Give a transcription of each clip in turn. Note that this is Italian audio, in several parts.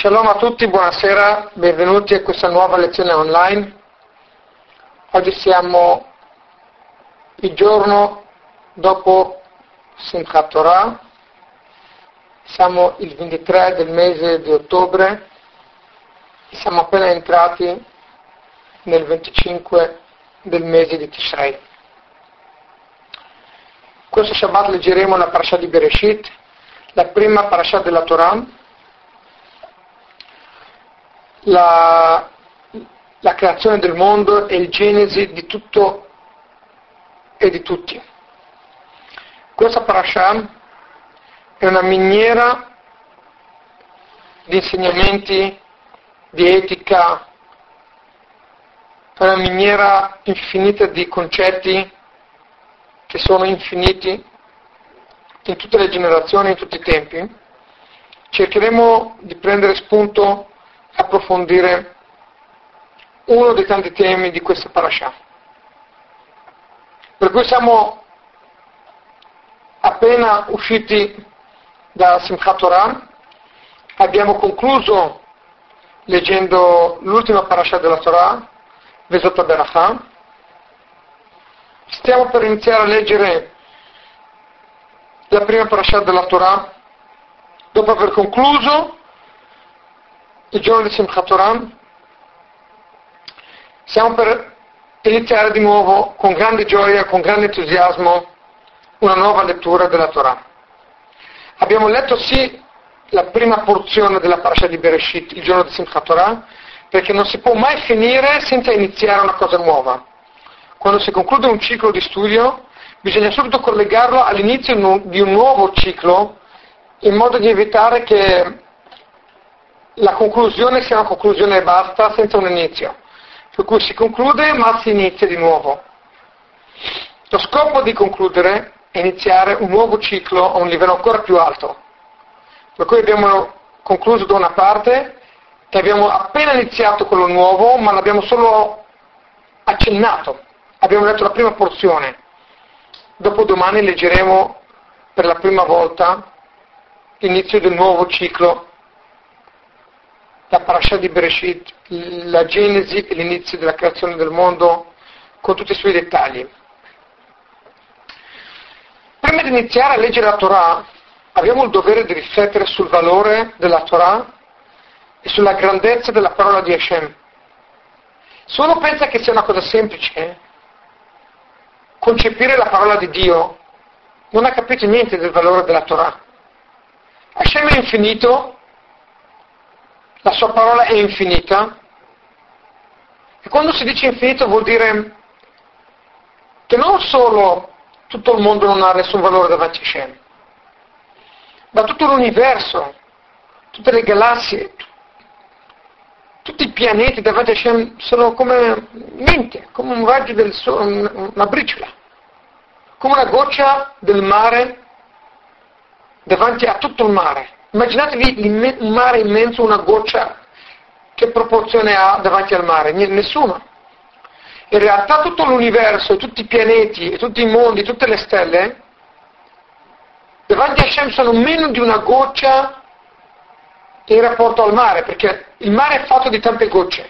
Shalom a tutti, buonasera, benvenuti a questa nuova lezione online. Oggi siamo il giorno dopo Simchat Torah, siamo il 23 del mese di ottobre e siamo appena entrati nel 25 del mese di Tishrei. Questo Shabbat leggeremo la parasha di Bereshit, la prima parasha della Torah, la, la creazione del mondo e il genesi di tutto e di tutti. Questa parasha è una miniera di insegnamenti di etica, è una miniera infinita di concetti che sono infiniti in tutte le generazioni, in tutti i tempi. Cercheremo di prendere spunto approfondire uno dei tanti temi di questa parasha. Per cui siamo appena usciti da Simchat Torah, abbiamo concluso leggendo l'ultima parasha della Torah, Vesota Berachah, stiamo per iniziare a leggere la prima parasha della Torah, dopo aver concluso Simchat Torah, stiamo per iniziare di nuovo con grande gioia, con grande entusiasmo, una nuova lettura della Torah. Abbiamo letto sì la prima porzione della parasha di Bereshit, il giorno di Simchat Torah, perché non si può mai finire senza iniziare una cosa nuova. Quando si conclude un ciclo di studio, bisogna subito collegarlo all'inizio di un nuovo ciclo, in modo di evitare che la conclusione sia una conclusione e basta, senza un inizio. Per cui si conclude ma si inizia di nuovo. Lo scopo di concludere è iniziare un nuovo ciclo a un livello ancora più alto. Per cui abbiamo concluso da una parte e abbiamo appena iniziato quello nuovo, ma l'abbiamo solo accennato. Abbiamo letto la prima porzione. Dopodomani leggeremo per la prima volta l'inizio del nuovo ciclo, la parasha di Bereshit, la genesi e l'inizio della creazione del mondo con tutti i suoi dettagli. Prima di iniziare a leggere la Torah, abbiamo il dovere di riflettere sul valore della Torah e sulla grandezza della parola di Hashem. Se uno pensa che sia una cosa semplice, concepire la parola di Dio, non ha capito niente del valore della Torah. Hashem è infinito, la sua parola è infinita, e quando si dice infinito vuol dire che non solo tutto il mondo non ha nessun valore davanti a Hashem, ma tutto l'universo, tutte le galassie, tutti i pianeti davanti a Hashem sono come niente, come un raggio del sole, una briciola, come una goccia del mare davanti a tutto il mare. Immaginatevi un mare immenso, una goccia, che proporzione ha davanti al mare? Nessuna. In realtà tutto l'universo, tutti i pianeti, tutti i mondi, tutte le stelle, davanti a Hashem sono meno di una goccia in rapporto al mare, perché il mare è fatto di tante gocce.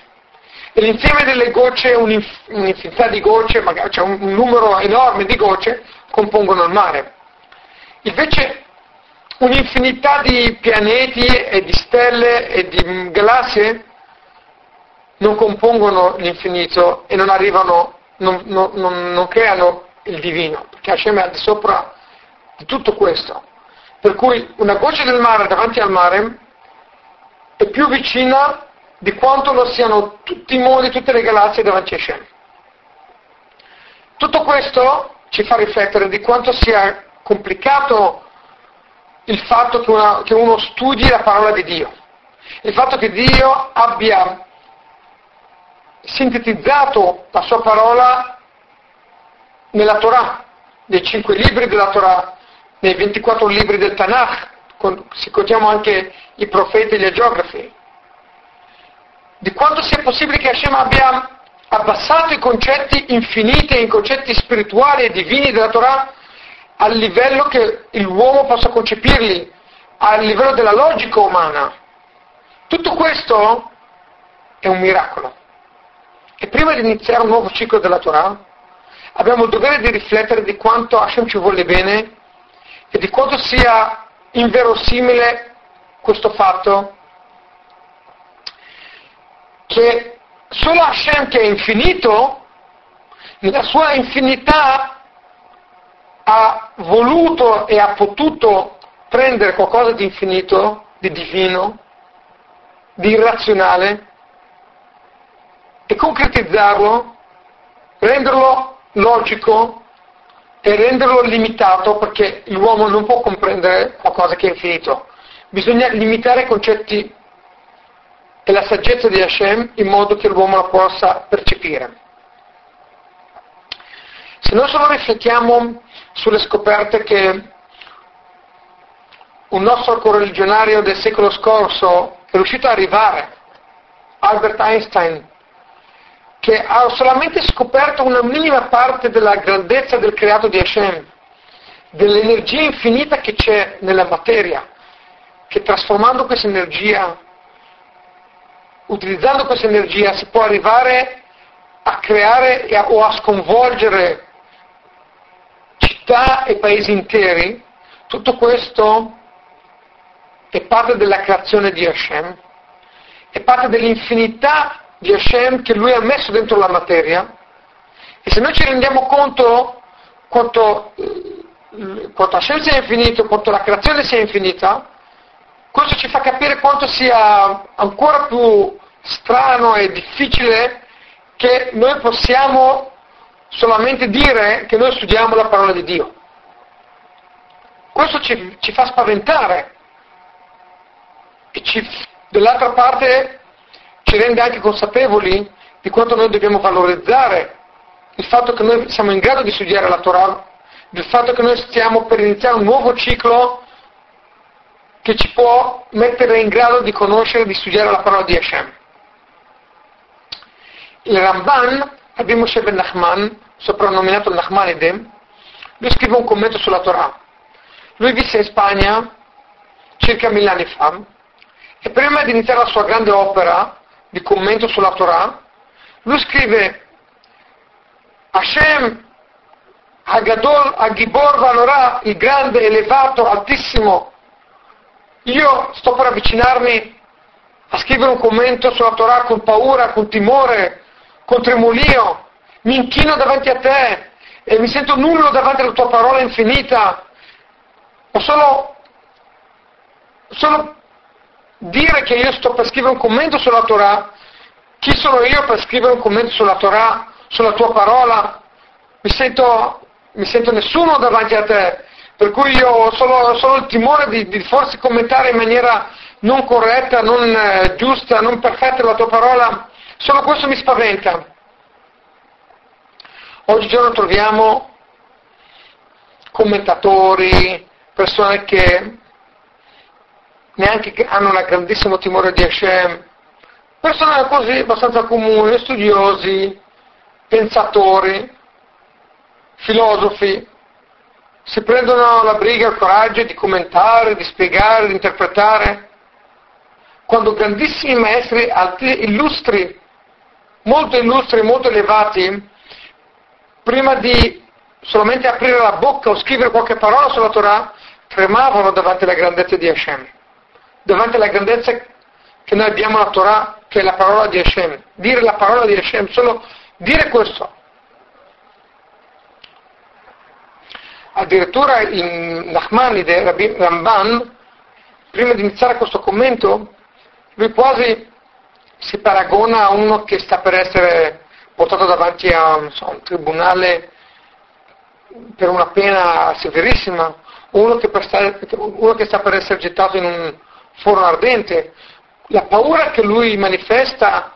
E l'insieme delle gocce, un'infinità di gocce, magari c'è un numero enorme di gocce, compongono il mare. Invece un'infinità di pianeti e di stelle e di galassie non compongono l'infinito e non arrivano, non, non, non, non creano il divino, perché Hashem è al di sopra di tutto questo. Per cui una goccia del mare davanti al mare è più vicina di quanto lo siano tutti i mondi, tutte le galassie davanti a Hashem. Tutto questo ci fa riflettere di quanto sia complicato il fatto che, una, che uno studi la parola di Dio, il fatto che Dio abbia sintetizzato la sua parola nella Torah, nei cinque libri della Torah, nei 24 libri del Tanakh, se contiamo anche i profeti e gli geografi, di quanto sia possibile che Hashem abbia abbassato i concetti infiniti e i concetti spirituali e divini della Torah al livello che l'uomo possa concepirli, al livello della logica umana. Tutto questo è un miracolo. E prima di iniziare un nuovo ciclo della Torah, abbiamo il dovere di riflettere di quanto Hashem ci vuole bene e di quanto sia inverosimile questo fatto che solo Hashem che è infinito, nella sua infinità ha voluto e ha potuto prendere qualcosa di infinito, di divino, di irrazionale e concretizzarlo, renderlo logico e renderlo limitato perché l'uomo non può comprendere qualcosa che è infinito. Bisogna limitare i concetti e la saggezza di Hashem in modo che l'uomo la possa percepire. Se noi solo riflettiamo sulle scoperte che un nostro correligionario del secolo scorso è riuscito ad arrivare, Albert Einstein, che ha solamente scoperto una minima parte della grandezza del creato di Hashem, dell'energia infinita che c'è nella materia, che trasformando questa energia, utilizzando questa energia, si può arrivare a creare o a sconvolgere città e paesi interi, tutto questo è parte della creazione di Hashem, è parte dell'infinità di Hashem che lui ha messo dentro la materia. E se noi ci rendiamo conto quanto, eh, quanto Hashem sia infinito, quanto la creazione sia infinita, questo ci fa capire quanto sia ancora più strano e difficile che noi possiamo solamente dire che noi studiamo la parola di Dio. Questo ci, ci fa spaventare e ci, dall'altra parte ci rende anche consapevoli di quanto noi dobbiamo valorizzare il fatto che noi siamo in grado di studiare la Torah, del fatto che noi stiamo per iniziare un nuovo ciclo che ci può mettere in grado di conoscere e di studiare la parola di Hashem. Il Ramban, Rabbi Moshe ben Nachman, soprannominato Nachmanide, lui scrive un commento sulla Torah. Lui visse in Spagna circa mille anni fa e prima di iniziare la sua grande opera di commento sulla Torah, lui scrive Hashem Hagadol Agibor Valorà, il grande, elevato, altissimo. Io sto per avvicinarmi a scrivere un commento sulla Torah con paura, con timore, con tremolio. Mi inchino davanti a te e mi sento nullo davanti alla tua parola infinita. Ho solo, solo dire che io sto per scrivere un commento sulla Torah, chi sono io per scrivere un commento sulla Torah, sulla tua parola? Mi sento, mi sento nessuno davanti a te, per cui io ho solo, solo il timore di, di, forse commentare in maniera non corretta, non eh, giusta, non perfetta la tua parola, solo questo mi spaventa. Oggigiorno troviamo commentatori, persone che neanche che hanno un grandissimo timore di Hashem, persone così abbastanza comuni, studiosi, pensatori, filosofi, si prendono la briga e il coraggio di commentare, di spiegare, di interpretare, quando grandissimi maestri altri, illustri, molto illustri, molto elevati, prima di solamente aprire la bocca o scrivere qualche parola sulla Torah, tremavano davanti alla grandezza di Hashem davanti alla grandezza che noi abbiamo la Torah, che è la parola di Hashem. Dire la parola di Hashem, solo dire questo. Addirittura in Nachmanide, Rabbi Ramban, prima di iniziare questo commento, lui quasi si paragona a uno che sta per essere portato davanti a so, un tribunale per una pena severissima, uno che, stare, uno che sta per essere gettato in un, forno ardente, la paura che lui manifesta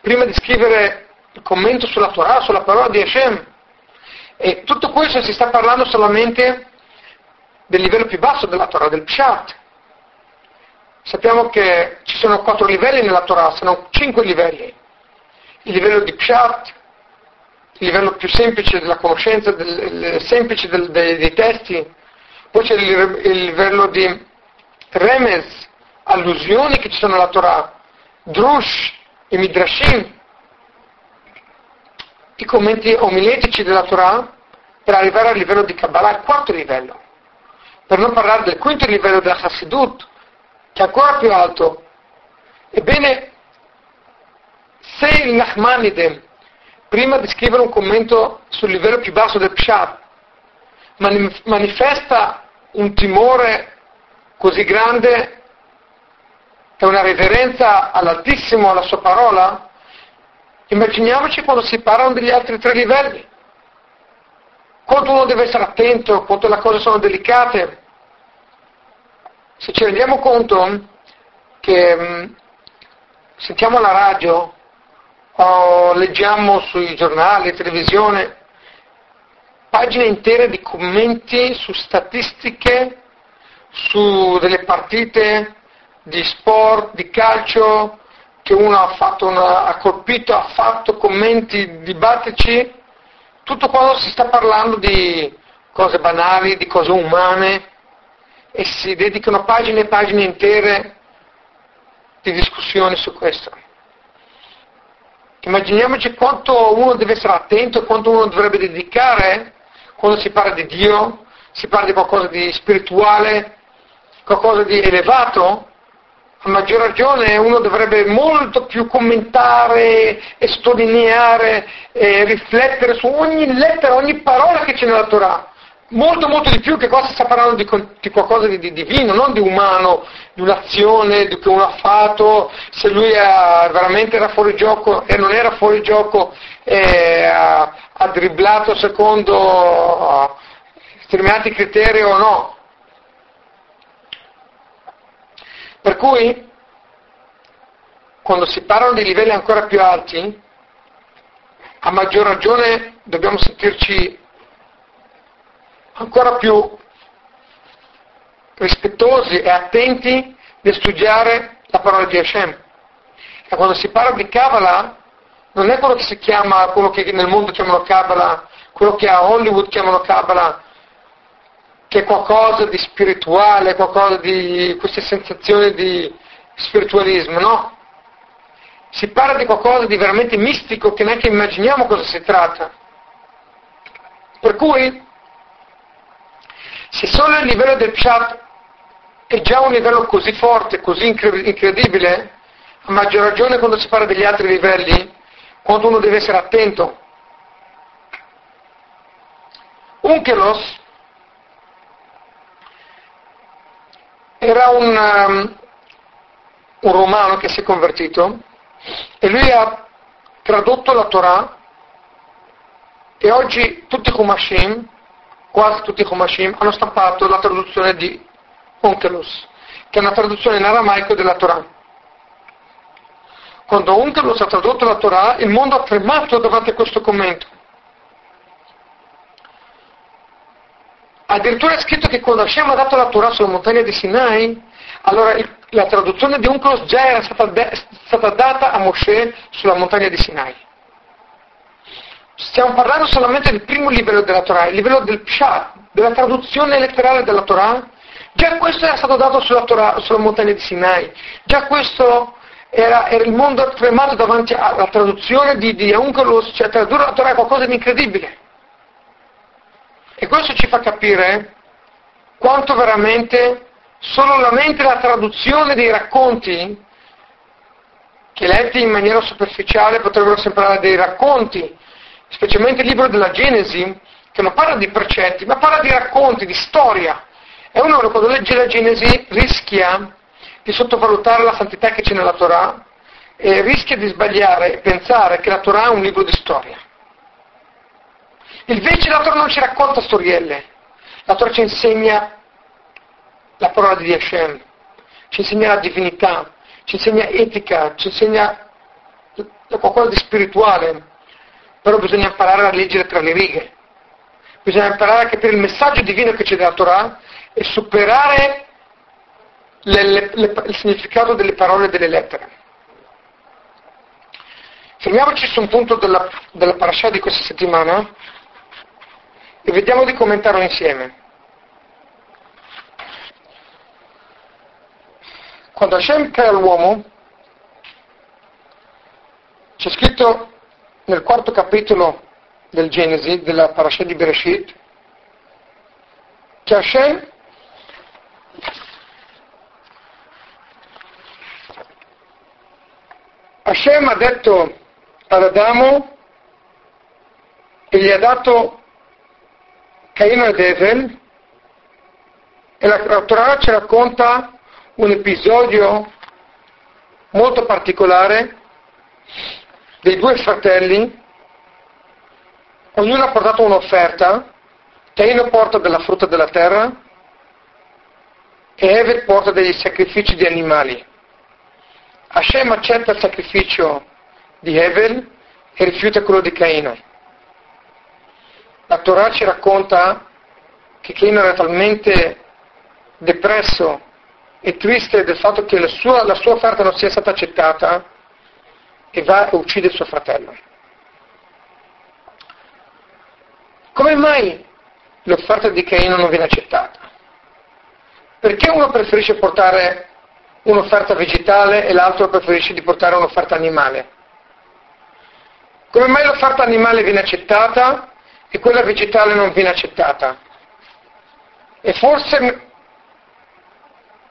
prima di scrivere il commento sulla Torah, sulla parola di Hashem. E tutto questo si sta parlando solamente del livello più basso della Torah, del Pshat. Sappiamo che ci sono quattro livelli nella Torah, sono cinque livelli. Il livello di Pshat, il livello più semplice della conoscenza, del, semplice del, dei, dei, testi, poi c'è il, il livello di Remez, allusioni che ci sono nella Torah, drush e midrashim, i commenti omiletici della Torah, per arrivare al livello di Kabbalah, il quarto livello. Per non parlare del quinto livello della Hasidut, che ancora più alto. Ebbene, se il Nachmanide, prima di scrivere un commento sul livello più basso del Pshat, manifesta un timore così grande e una reverenza all'Altissimo, alla sua parola, immaginiamoci quando si parlano degli altri tre livelli. Quanto uno deve essere attento, quanto le cose sono delicate. Se ci rendiamo conto che mm, sentiamo la radio o leggiamo sui giornali, televisione, pagine intere di commenti su statistiche, su delle partite di sport, di calcio, che uno ha, fatto una, ha colpito, ha fatto commenti dibattici, tutto quando si sta parlando di cose banali, di cose umane, e si dedicano pagine e pagine intere di discussioni su questo. Immaginiamoci quanto uno deve essere attento quanto uno dovrebbe dedicare quando si parla di Dio, si parla di qualcosa di spirituale, qualcosa di elevato, a maggior ragione uno dovrebbe molto più commentare e sottolineare e riflettere su ogni lettera, ogni parola che c'è nella Torah. Molto, molto di più che si sta parlando di, di qualcosa di, di, divino, non di umano, di un'azione di che uno ha fatto, se lui ha, veramente era fuori gioco e non era fuori gioco, e ha, ha dribblato secondo determinati criteri o no. Per cui, quando si parlano di livelli ancora più alti, a maggior ragione dobbiamo sentirci ancora più rispettosi e attenti nel studiare la parola di Hashem. E quando si parla di Kabbalah, non è quello che si chiama, quello che nel mondo chiamano Kabbalah, quello che a Hollywood chiamano Kabbalah, che è qualcosa di spirituale, qualcosa di queste sensazioni di spiritualismo, no. Si parla di qualcosa di veramente mistico che neanche immaginiamo cosa si tratta. Per cui, se solo il livello del Pshat è già un livello così forte, così incredibile, a maggior ragione quando si parla degli altri livelli, quando uno deve essere attento. Unkelos era un, um, un romano che si è convertito e lui ha tradotto la Torah e oggi tutti i Kumashim, quasi tutti i Kumashim, hanno stampato la traduzione di Onkelos, che è una traduzione in aramaico della Torah. Quando Onkelos ha tradotto la Torah, il mondo ha tremato davanti a questo commento. Addirittura è scritto che quando Hashem ha dato la Torah sulla montagna di Sinai, allora il, la traduzione di Unclos già era stata, de, stata data a Moshe sulla montagna di Sinai. Stiamo parlando solamente del primo livello della Torah, il livello del Pshat, della traduzione letterale della Torah. Già questo era stato dato sulla, Torah, sulla montagna di Sinai. Già questo era, era il mondo tremato davanti alla traduzione di, di Unkelos, cioè tradurre la Torah è qualcosa di incredibile. E questo ci fa capire quanto veramente solamente la traduzione dei racconti, che letti in maniera superficiale potrebbero sembrare dei racconti, specialmente il libro della Genesi, che non parla di precetti, ma parla di racconti, di storia. E uno quando legge la Genesi rischia di sottovalutare la santità che c'è nella Torah e rischia di sbagliare e pensare che la Torah è un libro di storia. Invece la Torah non ci racconta storielle, la Torah ci insegna la parola di Hashem, ci insegna la divinità, ci insegna etica, ci insegna qualcosa di spirituale, però bisogna imparare a leggere tra le righe, bisogna imparare a capire il messaggio divino che c'è nella Torah e superare le, le, le, il significato delle parole e delle lettere. Fermiamoci su un punto della, della parasha di questa settimana e vediamo di commentarlo insieme. Quando Hashem crea l'uomo, c'è scritto nel quarto capitolo del Genesi, della parasha di Bereshit, che Hashem Hashem ha detto ad Adamo e gli ha dato Caino ed Evel e la Torah ci racconta un episodio molto particolare dei due fratelli, ognuno ha portato un'offerta, Caino porta della frutta della terra e Evel porta degli sacrifici di animali. Hashem accetta il sacrificio di Hevel e rifiuta quello di Caino. La Torah ci racconta che Caino era talmente depresso e triste del fatto che la sua, la sua offerta non sia stata accettata e va e uccide suo fratello. Come mai l'offerta di Caino non viene accettata? Perché uno preferisce portare un'offerta vegetale e l'altro preferisce di portare un'offerta animale. Come mai l'offerta animale viene accettata e quella vegetale non viene accettata? E forse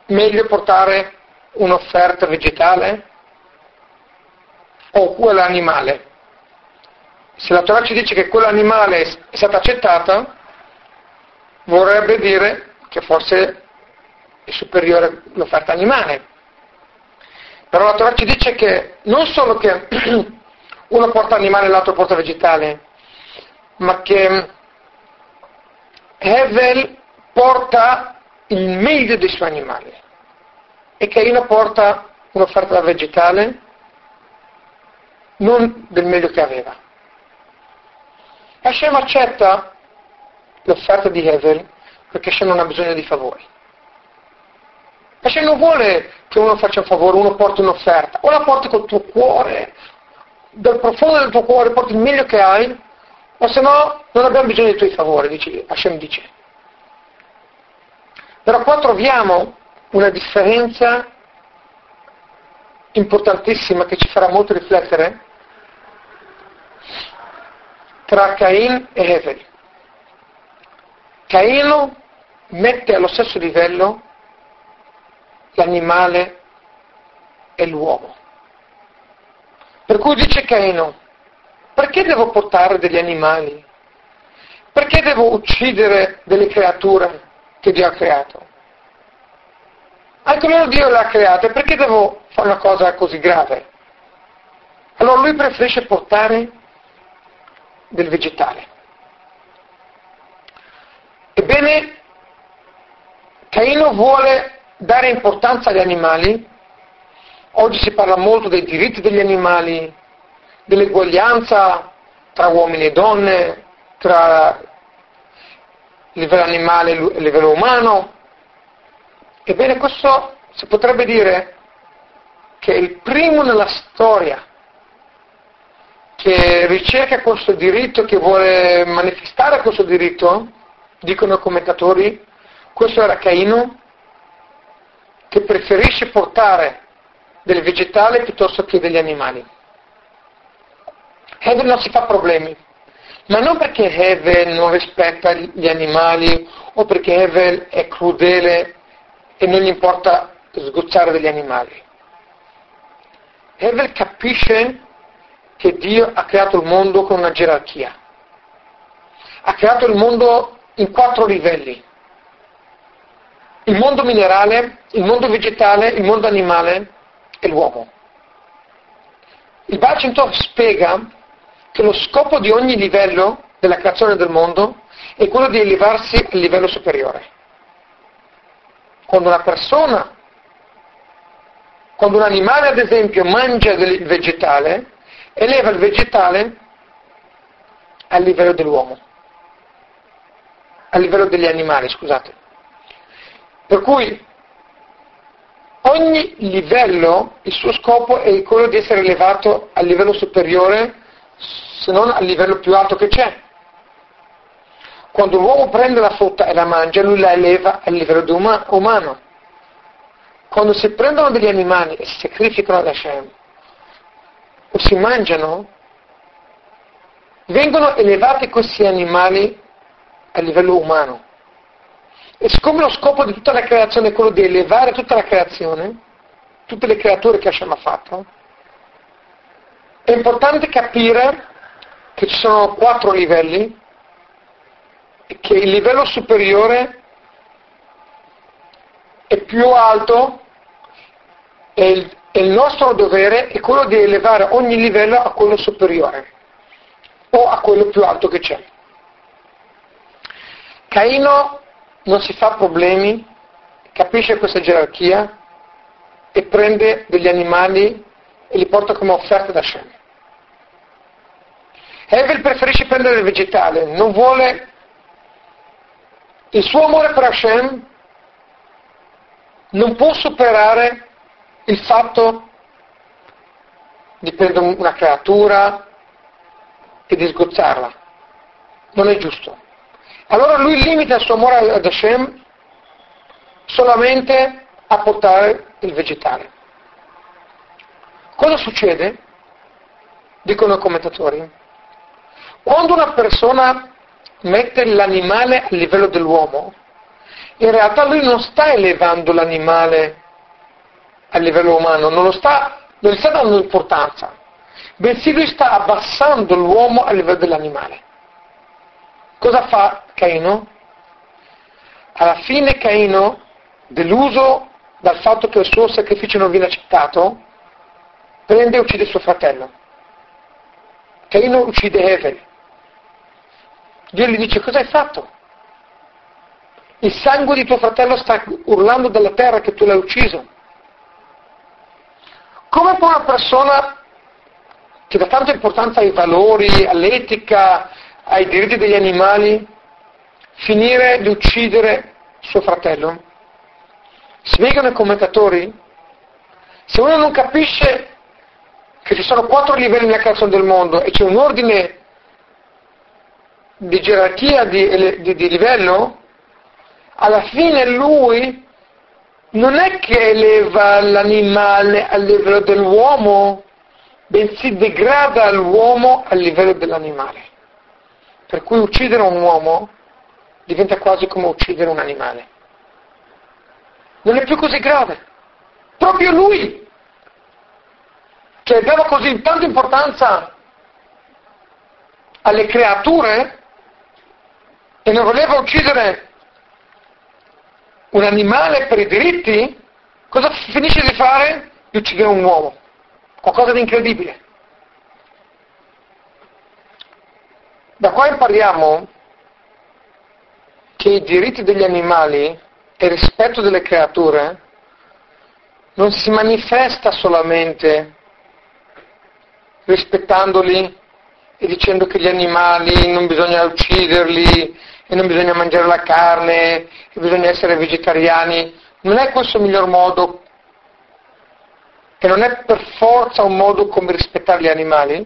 meglio portare un'offerta vegetale o quella animale? Se la Torah ci dice che quella animale è stata accettata, vorrebbe dire che forse è superiore l'offerta animale. Però la Torah ci dice che non solo che uno porta animale e l'altro porta vegetale, ma che Hevel porta il meglio dei suoi animali e Caino porta un'offerta vegetale non del meglio che aveva. Hashem accetta l'offerta di Hevel perché Hashem non ha bisogno di favori. Hashem non vuole che uno faccia un favore, uno porti un'offerta, o la porti col tuo cuore, dal profondo del tuo cuore porti il meglio che hai, o se no non abbiamo bisogno dei tuoi favori, dice, Hashem dice. Però qua troviamo una differenza importantissima che ci farà molto riflettere tra Cain e Hevel. Caino mette allo stesso livello l'animale e l'uomo. Per cui dice Caino, perché devo portare degli animali? Perché devo uccidere delle creature che Dio ha creato? Anche loro Dio le ha create, perché devo fare una cosa così grave? Allora lui preferisce portare del vegetale. Ebbene, Caino vuole dare importanza agli animali. Oggi si parla molto dei diritti degli animali, dell'eguaglianza tra uomini e donne, tra livello animale e livello umano. Ebbene, questo si potrebbe dire che è il primo nella storia che ricerca questo diritto, che vuole manifestare questo diritto, dicono i commentatori, questo era Caino, che preferisce portare del vegetale piuttosto che degli animali. Hevel non si fa problemi, ma non perché Hevel non rispetta gli animali o perché Hevel è crudele e non gli importa sgozzare degli animali. Hevel capisce che Dio ha creato il mondo con una gerarchia. Ha creato il mondo in quattro livelli il mondo minerale, il mondo vegetale, il mondo animale e l'uomo. Il Bacintov spiega che lo scopo di ogni livello della creazione del mondo è quello di elevarsi al livello superiore. Quando una persona, quando un animale ad esempio mangia del vegetale, eleva il vegetale al livello dell'uomo, al livello degli animali, scusate. Per cui ogni livello, il suo scopo è quello di essere elevato al livello superiore, se non al livello più alto che c'è. Quando l'uomo prende la frutta e la mangia, lui la eleva al livello umano. quando si prendono degli animali e si sacrificano ad Hashem, o si mangiano, vengono elevati questi animali a livello umano. E siccome lo scopo di tutta la creazione è quello di elevare tutta la creazione, tutte le creature che Hashem ha fatto, è importante capire che ci sono quattro livelli e che il livello superiore è più alto e il, e il nostro dovere è quello di elevare ogni livello a quello superiore o a quello più alto che c'è. Caino non si fa problemi, capisce questa gerarchia e prende degli animali e li porta come offerta da Hashem. Evel preferisce prendere il vegetale, non vuole il suo amore per Hashem non può superare il fatto di prendere una creatura e di sgozzarla. Non è giusto. Allora lui limita il suo amore ad Hashem solamente a portare il vegetale. Cosa succede? Dicono i commentatori. Quando una persona mette l'animale a livello dell'uomo, in realtà lui non sta elevando l'animale a livello umano, non, sta, non gli sta dando importanza, bensì lui sta abbassando l'uomo a livello dell'animale. Cosa fa Caino? Alla fine Caino, deluso dal fatto che il suo sacrificio non viene accettato, prende e uccide suo fratello. Caino uccide Evel. Dio gli dice cosa hai fatto? Il sangue di tuo fratello sta urlando dalla terra che tu l'hai ucciso. Come può una persona che dà tanta importanza ai valori, all'etica, ai diritti degli animali, finire di uccidere suo fratello? Spiegano i commentatori, se uno non capisce che ci sono quattro livelli nella creazione del mondo e c'è un ordine di gerarchia di, di, di livello, alla fine lui non è che eleva l'animale al livello dell'uomo, bensì degrada l'uomo al livello dell'animale. Per cui uccidere un uomo diventa quasi come uccidere un animale. Non è più così grave. Proprio lui, che dava così tanta importanza alle creature e non voleva uccidere un animale per i diritti, cosa finisce di fare? Di uccidere un uomo. Qualcosa di incredibile. Da qua impariamo che i diritti degli animali e il rispetto delle creature non si manifesta solamente rispettandoli e dicendo che gli animali non bisogna ucciderli e non bisogna mangiare la carne, e bisogna essere vegetariani. Non è questo il miglior modo e non è per forza un modo come rispettare gli animali,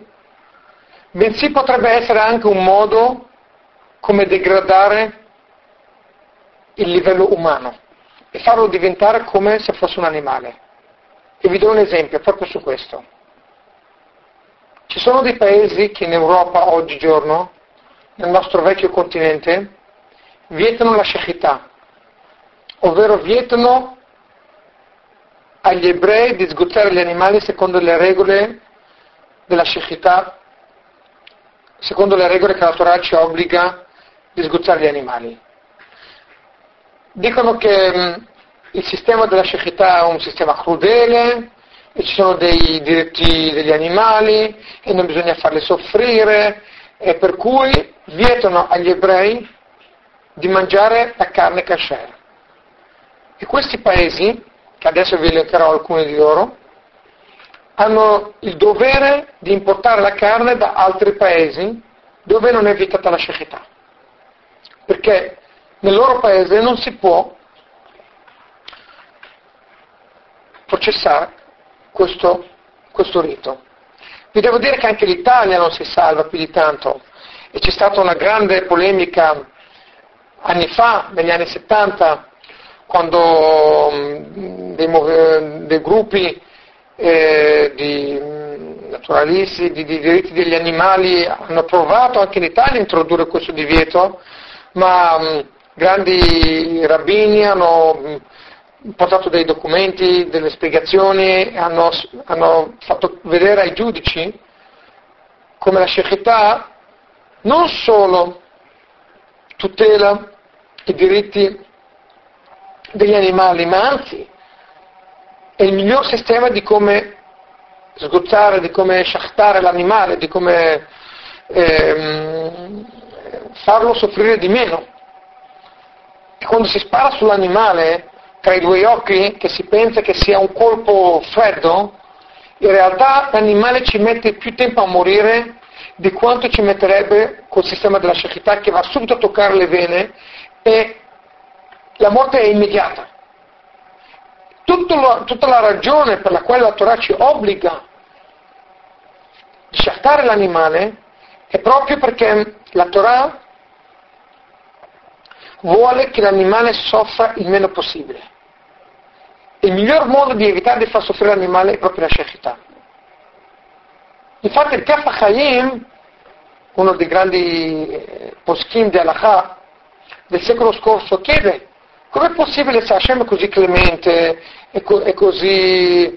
bensì potrebbe essere anche un modo come degradare il livello umano e farlo diventare come se fosse un animale. E vi do un esempio proprio su questo. Ci sono dei paesi che in Europa oggigiorno nel nostro vecchio continente vietano la shechità, ovvero vietano agli ebrei di sgozzare gli animali secondo le regole della shechità, secondo le regole che la Torah ci obbliga di sgozzare gli animali. Dicono che mh, il sistema della shechità è un sistema crudele, e ci sono dei diritti degli animali e non bisogna farli soffrire e per cui vietano agli ebrei di mangiare la carne kasher. E questi paesi, che adesso vi elencherò alcuni di loro, hanno il dovere di importare la carne da altri paesi dove non è vietata la shechità. Perché nel loro paese non si può processare questo, questo rito. Vi devo dire che anche l'Italia non si salva più di tanto e c'è stata una grande polemica anni fa, negli anni 70, quando mm, dei, dei gruppi eh, di naturalisti, di, di, diritti degli animali hanno provato anche in Italia a introdurre questo divieto, ma mh, grandi rabbini hanno portato dei documenti, delle spiegazioni, hanno, hanno fatto vedere ai giudici come la Shechità non solo tutela i diritti degli animali, ma anzi è il miglior sistema di come sgozzare, di come sciachtare l'animale, di come ehm, farlo soffrire di meno. E quando si spara sull'animale tra i due occhi, che si pensa che sia un colpo freddo, in realtà l'animale ci mette più tempo a morire di quanto ci metterebbe col sistema della shechità che va subito a toccare le vene e la morte è immediata. Lo, tutta la ragione per la quale la Torah ci obbliga di sciattare l'animale è proprio perché la Torah vuole che l'animale soffra il meno possibile. Il miglior modo di evitare di far soffrire l'animale è proprio la shechità. Infatti il Kaf Chaim, uno dei grandi eh, poskim di Allah del secolo scorso, chiede Com'è possibile se Hashem è così clemente e, co- così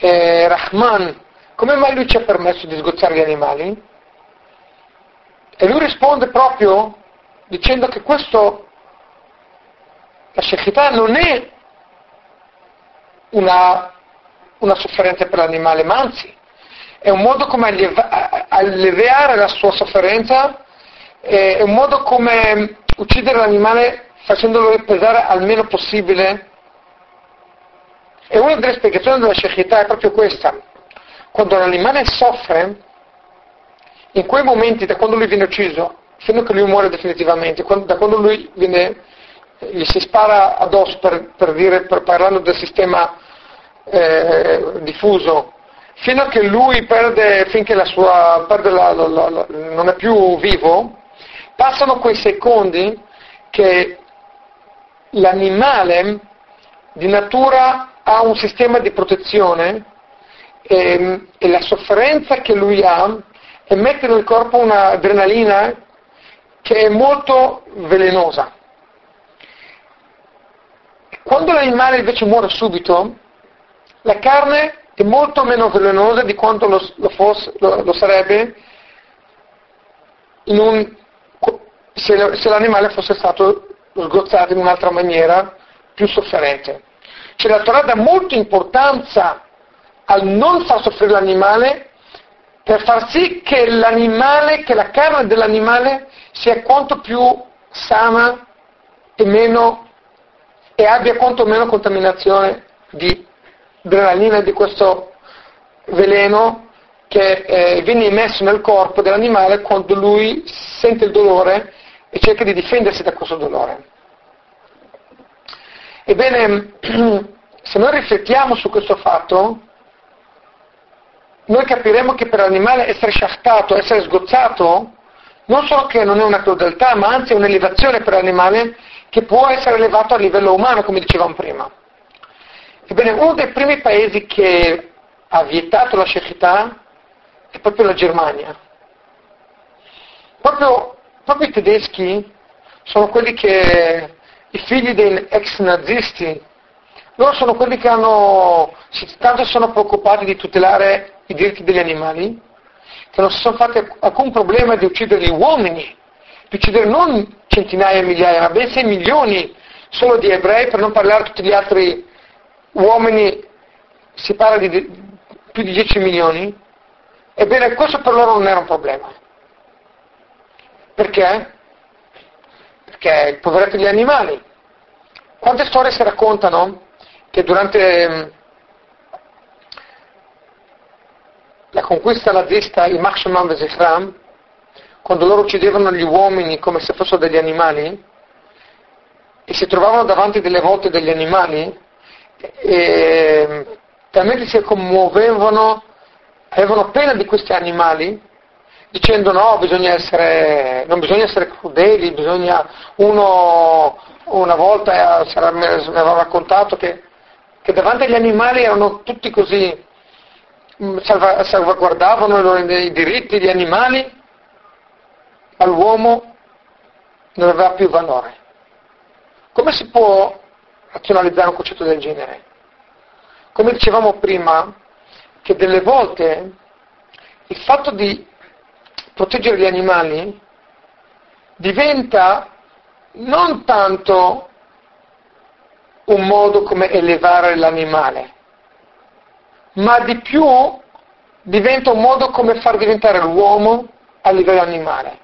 eh, Rahman, come mai lui ci ha permesso di sgozzare gli animali? E lui risponde proprio dicendo che questo, la shechità non è una, una sofferenza per l'animale, ma anzi è un modo come alleviare la sua sofferenza, è un modo come uccidere l'animale facendolo pesare al meno possibile. E una delle spiegazioni della shechità è proprio questa. Quando l'animale soffre, in quei momenti, da quando lui viene ucciso, fino a che lui muore definitivamente, quando, da quando lui viene, gli si spara addosso per, per, dire, per parlando del sistema eh, diffuso, fino a che lui perde, finché la sua, perde la, la, la, non è più vivo, Passano quei secondi che l'animale di natura ha un sistema di protezione e, ehm, e la sofferenza che lui ha emette nel corpo un'adrenalina che è molto velenosa. Quando l'animale invece muore subito, la carne è molto meno velenosa di quanto lo, lo, fosse, lo, lo sarebbe un se, se l'animale fosse stato sgozzato in un'altra maniera più sofferente. Cioè la Torah dà molta importanza al non far soffrire l'animale per far sì che l'animale, che la carne dell'animale sia quanto più sana e meno e abbia quanto meno contaminazione di adrenalina di questo veleno che eh, viene immesso nel corpo dell'animale quando lui sente il dolore e cerca di difendersi da questo dolore. Ebbene, se noi riflettiamo su questo fatto, noi capiremo che per l'animale essere sciattato, essere sgozzato, non solo che non è una crudeltà, ma anzi è un'elevazione per l'animale che può essere elevato a livello umano, come dicevamo prima. Ebbene, uno dei primi paesi che ha vietato la cecità è proprio la Germania. Proprio proprio i tedeschi sono quelli che, i figli dei ex nazisti, loro sono quelli che hanno, tanto sono preoccupati di tutelare i diritti degli animali, che non si sono fatti alcun problema di uccidere gli uomini, di uccidere non centinaia e migliaia, ma ben 6 milioni solo di ebrei, per non parlare di tutti gli altri uomini, si parla di più di 10 milioni. Ebbene, questo per loro non era un problema. Perché? Perché il poveretto degli animali. Quante storie si raccontano che durante mm, la conquista nazista, i Machshaman Vezifram, quando loro uccidevano gli uomini come se fossero degli animali, e si trovavano davanti delle volte degli animali, e talmente si commuovevano, avevano pena di questi animali, dicendo no, bisogna essere, non bisogna essere crudeli, bisogna uno una volta eh, mi aveva raccontato che, che, davanti agli animali erano tutti così, mm, salva, salvaguardavano i diritti degli animali, all'uomo non aveva più valore. Come si può razionalizzare un concetto del genere? Come dicevamo prima, che delle volte il fatto di proteggere gli animali diventa non tanto un modo come elevare l'animale, ma di più diventa un modo come far diventare l'uomo a livello animale.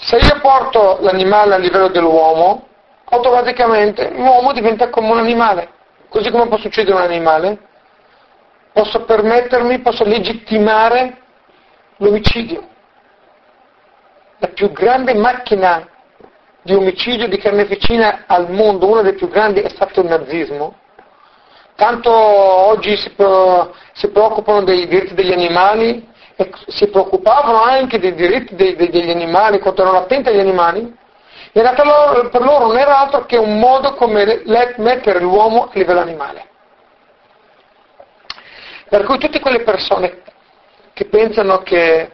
Se io porto l'animale a livello dell'uomo, automaticamente l'uomo diventa come un animale. Così come può succedere un animale, posso permettermi, posso legittimare l'omicidio. La più grande macchina di omicidio di carneficina al mondo, una delle più grandi, è stato il nazismo. Tanto oggi si, si preoccupano dei diritti degli animali e si preoccupavano anche dei diritti dei, degli animali, quanto erano attenti agli animali. In realtà per loro non era altro che un modo come mettere l'uomo a livello animale. Per cui tutte quelle persone che pensano che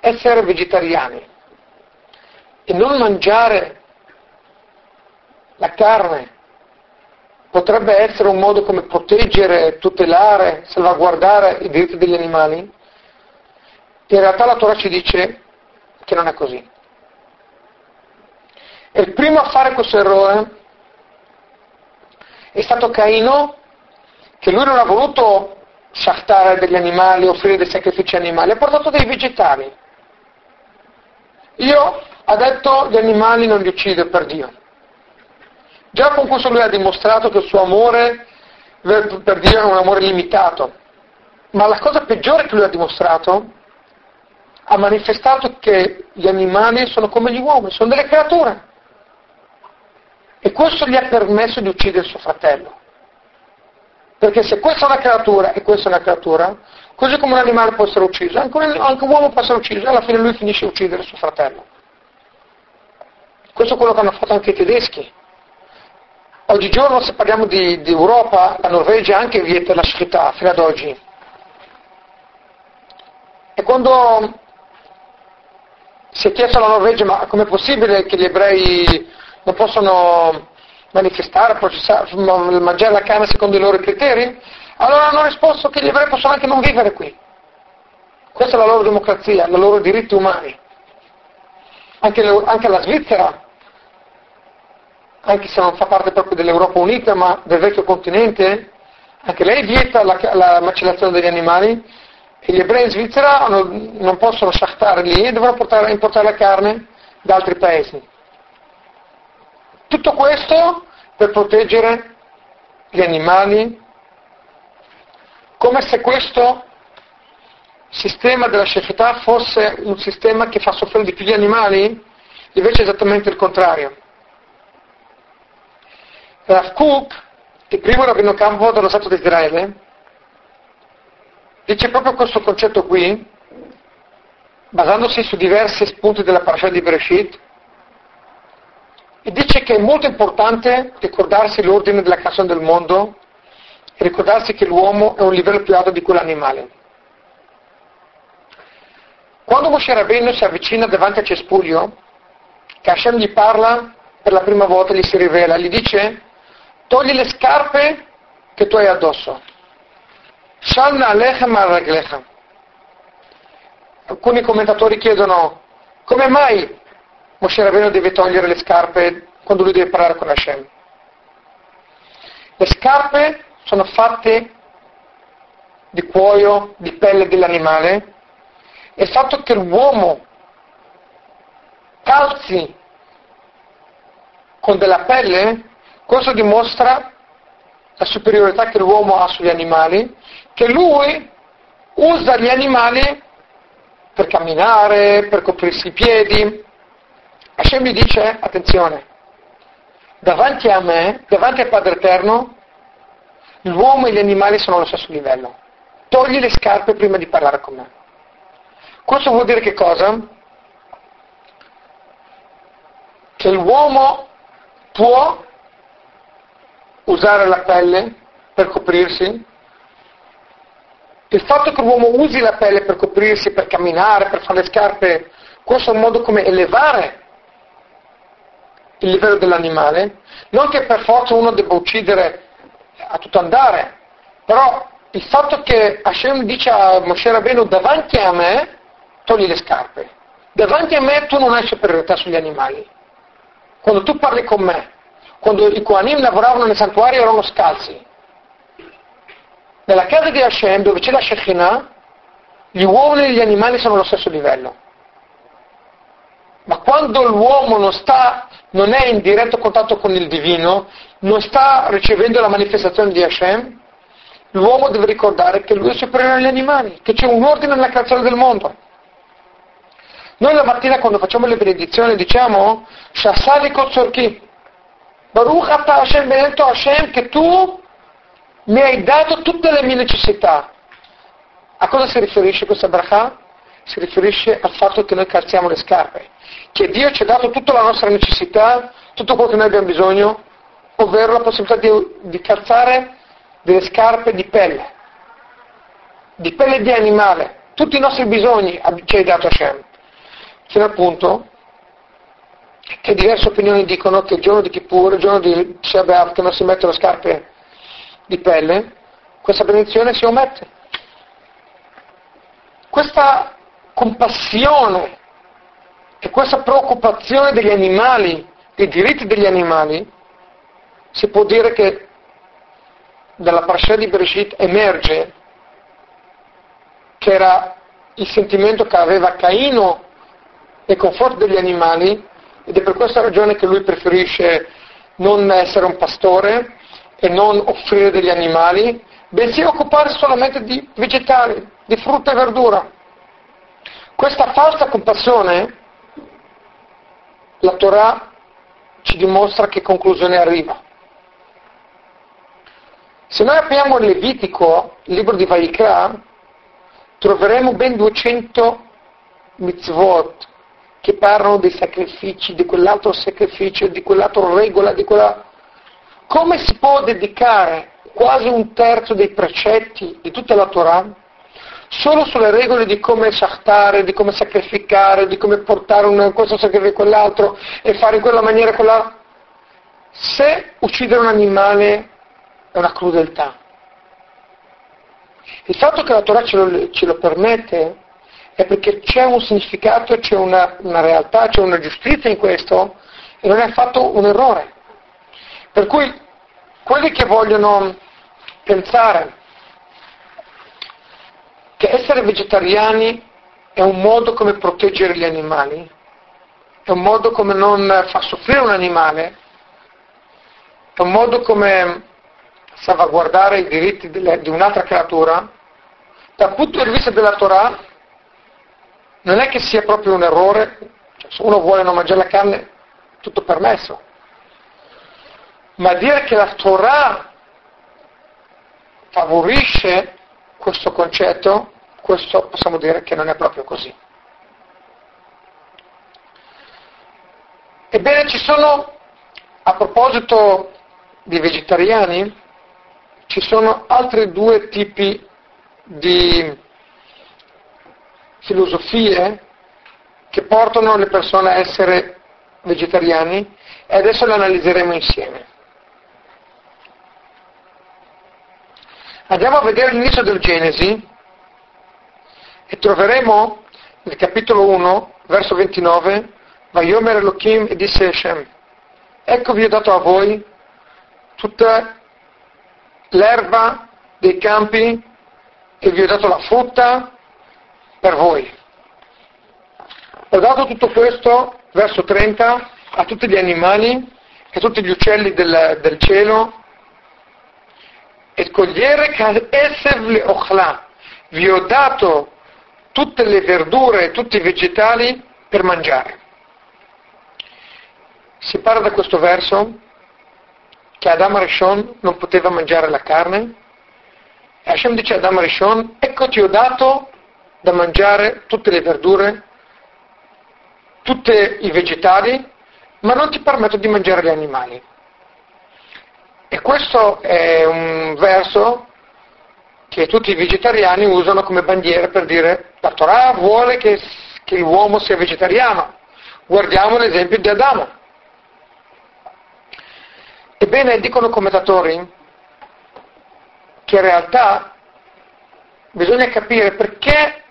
essere vegetariani e non mangiare la carne potrebbe essere un modo come proteggere, tutelare, salvaguardare i diritti degli animali, in realtà la Torah ci dice che non è così. Il primo a fare questo errore è stato Caino, che lui non ha voluto shachtare degli animali, offrire dei sacrifici animali, ha portato dei vegetali. Io ha detto gli animali non li uccido per Dio. Già con questo lui ha dimostrato che il suo amore per Dio è un amore limitato. Ma la cosa peggiore che lui ha dimostrato, ha manifestato che gli animali sono come gli uomini, sono delle creature. E questo gli ha permesso di uccidere suo fratello. Perché se questa è una creatura e questa è una creatura, così come un animale può essere ucciso, anche un, anche un uomo può essere ucciso, e alla fine lui finisce a uccidere suo fratello. Questo è quello che hanno fatto anche i tedeschi. Oggigiorno, se parliamo di, di Europa, la Norvegia anche vieta la schittà, fino ad oggi. E quando si è chiesto alla Norvegia ma com'è possibile che gli ebrei non possono manifestare, processare, mangiare la carne secondo i loro criteri? Allora hanno risposto che gli ebrei possono anche non vivere qui. Questa è la loro democrazia, i loro diritti umani. Anche, anche la Svizzera, anche se non fa parte proprio dell'Europa Unita, ma del vecchio continente, anche lei vieta la, la macellazione degli animali e gli ebrei in Svizzera non, non possono shachtare lì e devono portare, importare la carne da altri paesi. Tutto questo per proteggere gli animali, come se questo sistema della shefità fosse un sistema che fa soffrire di più gli animali, invece è esattamente il contrario. Rav Kook, il primo rabbino campo dello Stato di Israele, dice proprio questo concetto qui, basandosi su diversi spunti della parasha di Bereshit, e dice che è molto importante ricordarsi l'ordine della creazione del mondo e ricordarsi che l'uomo è un livello più alto di quell'animale. Quando Moshe Rabbeinu si avvicina davanti al cespuglio, che Hashem gli parla per la prima volta, gli si rivela, gli dice togli le scarpe che tu hai addosso. Shalna alechem al Alcuni commentatori chiedono come mai Moshe Rabbeinu deve togliere le scarpe quando lui deve parlare con Hashem. Le scarpe sono fatte di cuoio, di pelle dell'animale e il fatto che l'uomo calzi con della pelle, questo dimostra la superiorità che l'uomo ha sugli animali, che lui usa gli animali per camminare, per coprirsi i piedi, Hashem gli dice, attenzione, davanti a me, davanti al Padre Eterno, l'uomo e gli animali sono allo stesso livello. Togli le scarpe prima di parlare con me. Questo vuol dire che cosa? Che l'uomo può usare la pelle per coprirsi? Il fatto che l'uomo usi la pelle per coprirsi, per camminare, per fare le scarpe, questo è un modo come elevare il livello dell'animale, non che per forza uno debba uccidere a tutto andare, però il fatto che Hashem dice a Moshe Rabbeinu davanti a me togli le scarpe, davanti a me tu non hai superiorità sugli animali. Quando tu parli con me, quando i Kohanim lavoravano nel santuario erano scalzi. Nella casa di Hashem, dove c'è la Shekinah, gli uomini e gli animali sono allo stesso livello. Ma quando l'uomo non, sta, non è in diretto contatto con il divino, non sta ricevendo la manifestazione di Hashem, l'uomo deve ricordare che lui è superiore agli animali, che c'è un ordine nella creazione del mondo. Noi la mattina quando facciamo le benedizioni diciamo Shasali Kotzorki, Baruch Ata Hashem, benedetto Hashem, che tu mi hai dato tutte le mie necessità. A cosa si riferisce questa bracha? Si riferisce al fatto che noi calziamo le scarpe, che Dio ci ha dato tutta la nostra necessità, tutto quello che noi abbiamo bisogno, ovvero la possibilità di, di calzare delle scarpe di pelle, di pelle di animale, tutti i nostri bisogni ci hai dato Hashem, fino al punto che diverse opinioni dicono che il giorno di Kippur, il giorno di Shabbat, che non si mettono scarpe di pelle, questa benedizione si omette. Questa compassione e questa preoccupazione degli animali, dei diritti degli animali, si può dire che dalla Parasha di Bereshit emerge che era il sentimento che aveva Caino nei confronti degli animali ed è per questa ragione che lui preferisce non essere un pastore e non offrire degli animali, bensì occuparsi solamente di vegetali, di frutta e verdura. Questa falsa compassione, la Torah ci dimostra che conclusione arriva. Se noi apriamo il Levitico, il libro di Vaikra, troveremo ben 200 mitzvot che parlano dei sacrifici, di quell'altro sacrificio, di quell'altro regola, di quella... Come si può dedicare quasi un terzo dei precetti di tutta la Torah solo sulle regole di come sachtare, di come sacrificare, di come portare un, questo sacrificio quell'altro e fare in quella maniera quella... Se uccidere un animale è una crudeltà. Il fatto che la Torah ce lo, ce lo permette è perché c'è un significato, c'è una, una realtà, c'è una giustizia in questo e non è affatto un errore. Per cui quelli che vogliono pensare che essere vegetariani è un modo come proteggere gli animali, è un modo come non far soffrire un animale, è un modo come salvaguardare i diritti di un'altra creatura, dal punto di vista della Torah non è che sia proprio un errore, cioè, se uno vuole non mangiare la carne, tutto permesso, ma dire che la Torah favorisce questo concetto, questo possiamo dire che non è proprio così. Ebbene, ci sono, a proposito di vegetariani, ci sono altri due tipi di filosofie che portano le persone a essere vegetariani e adesso le analizzeremo insieme. Andiamo a vedere l'inizio del Genesi e troveremo nel capitolo 1, verso 29, Vayomer Elohim e disse Hashem, ecco vi ho dato a voi tutta l'erba dei campi e vi ho dato la frutta per voi. Ho dato tutto questo, verso 30, a tutti gli animali e a tutti gli uccelli del, del cielo e cogliere esev le ochla. Vi ho dato tutte le verdure e tutti i vegetali per mangiare. Si parla da questo verso che Adam Rishon non poteva mangiare la carne e Hashem dice ad Adam Rishon ecco ti ho dato da mangiare tutte le verdure, tutti i vegetali ma non ti permetto di mangiare gli animali. E questo è un verso che tutti i vegetariani usano come bandiera per dire la Torah vuole che, che l'uomo sia vegetariano. Guardiamo l'esempio di Adamo. Ebbene, dicono i commentatori che in realtà bisogna capire perché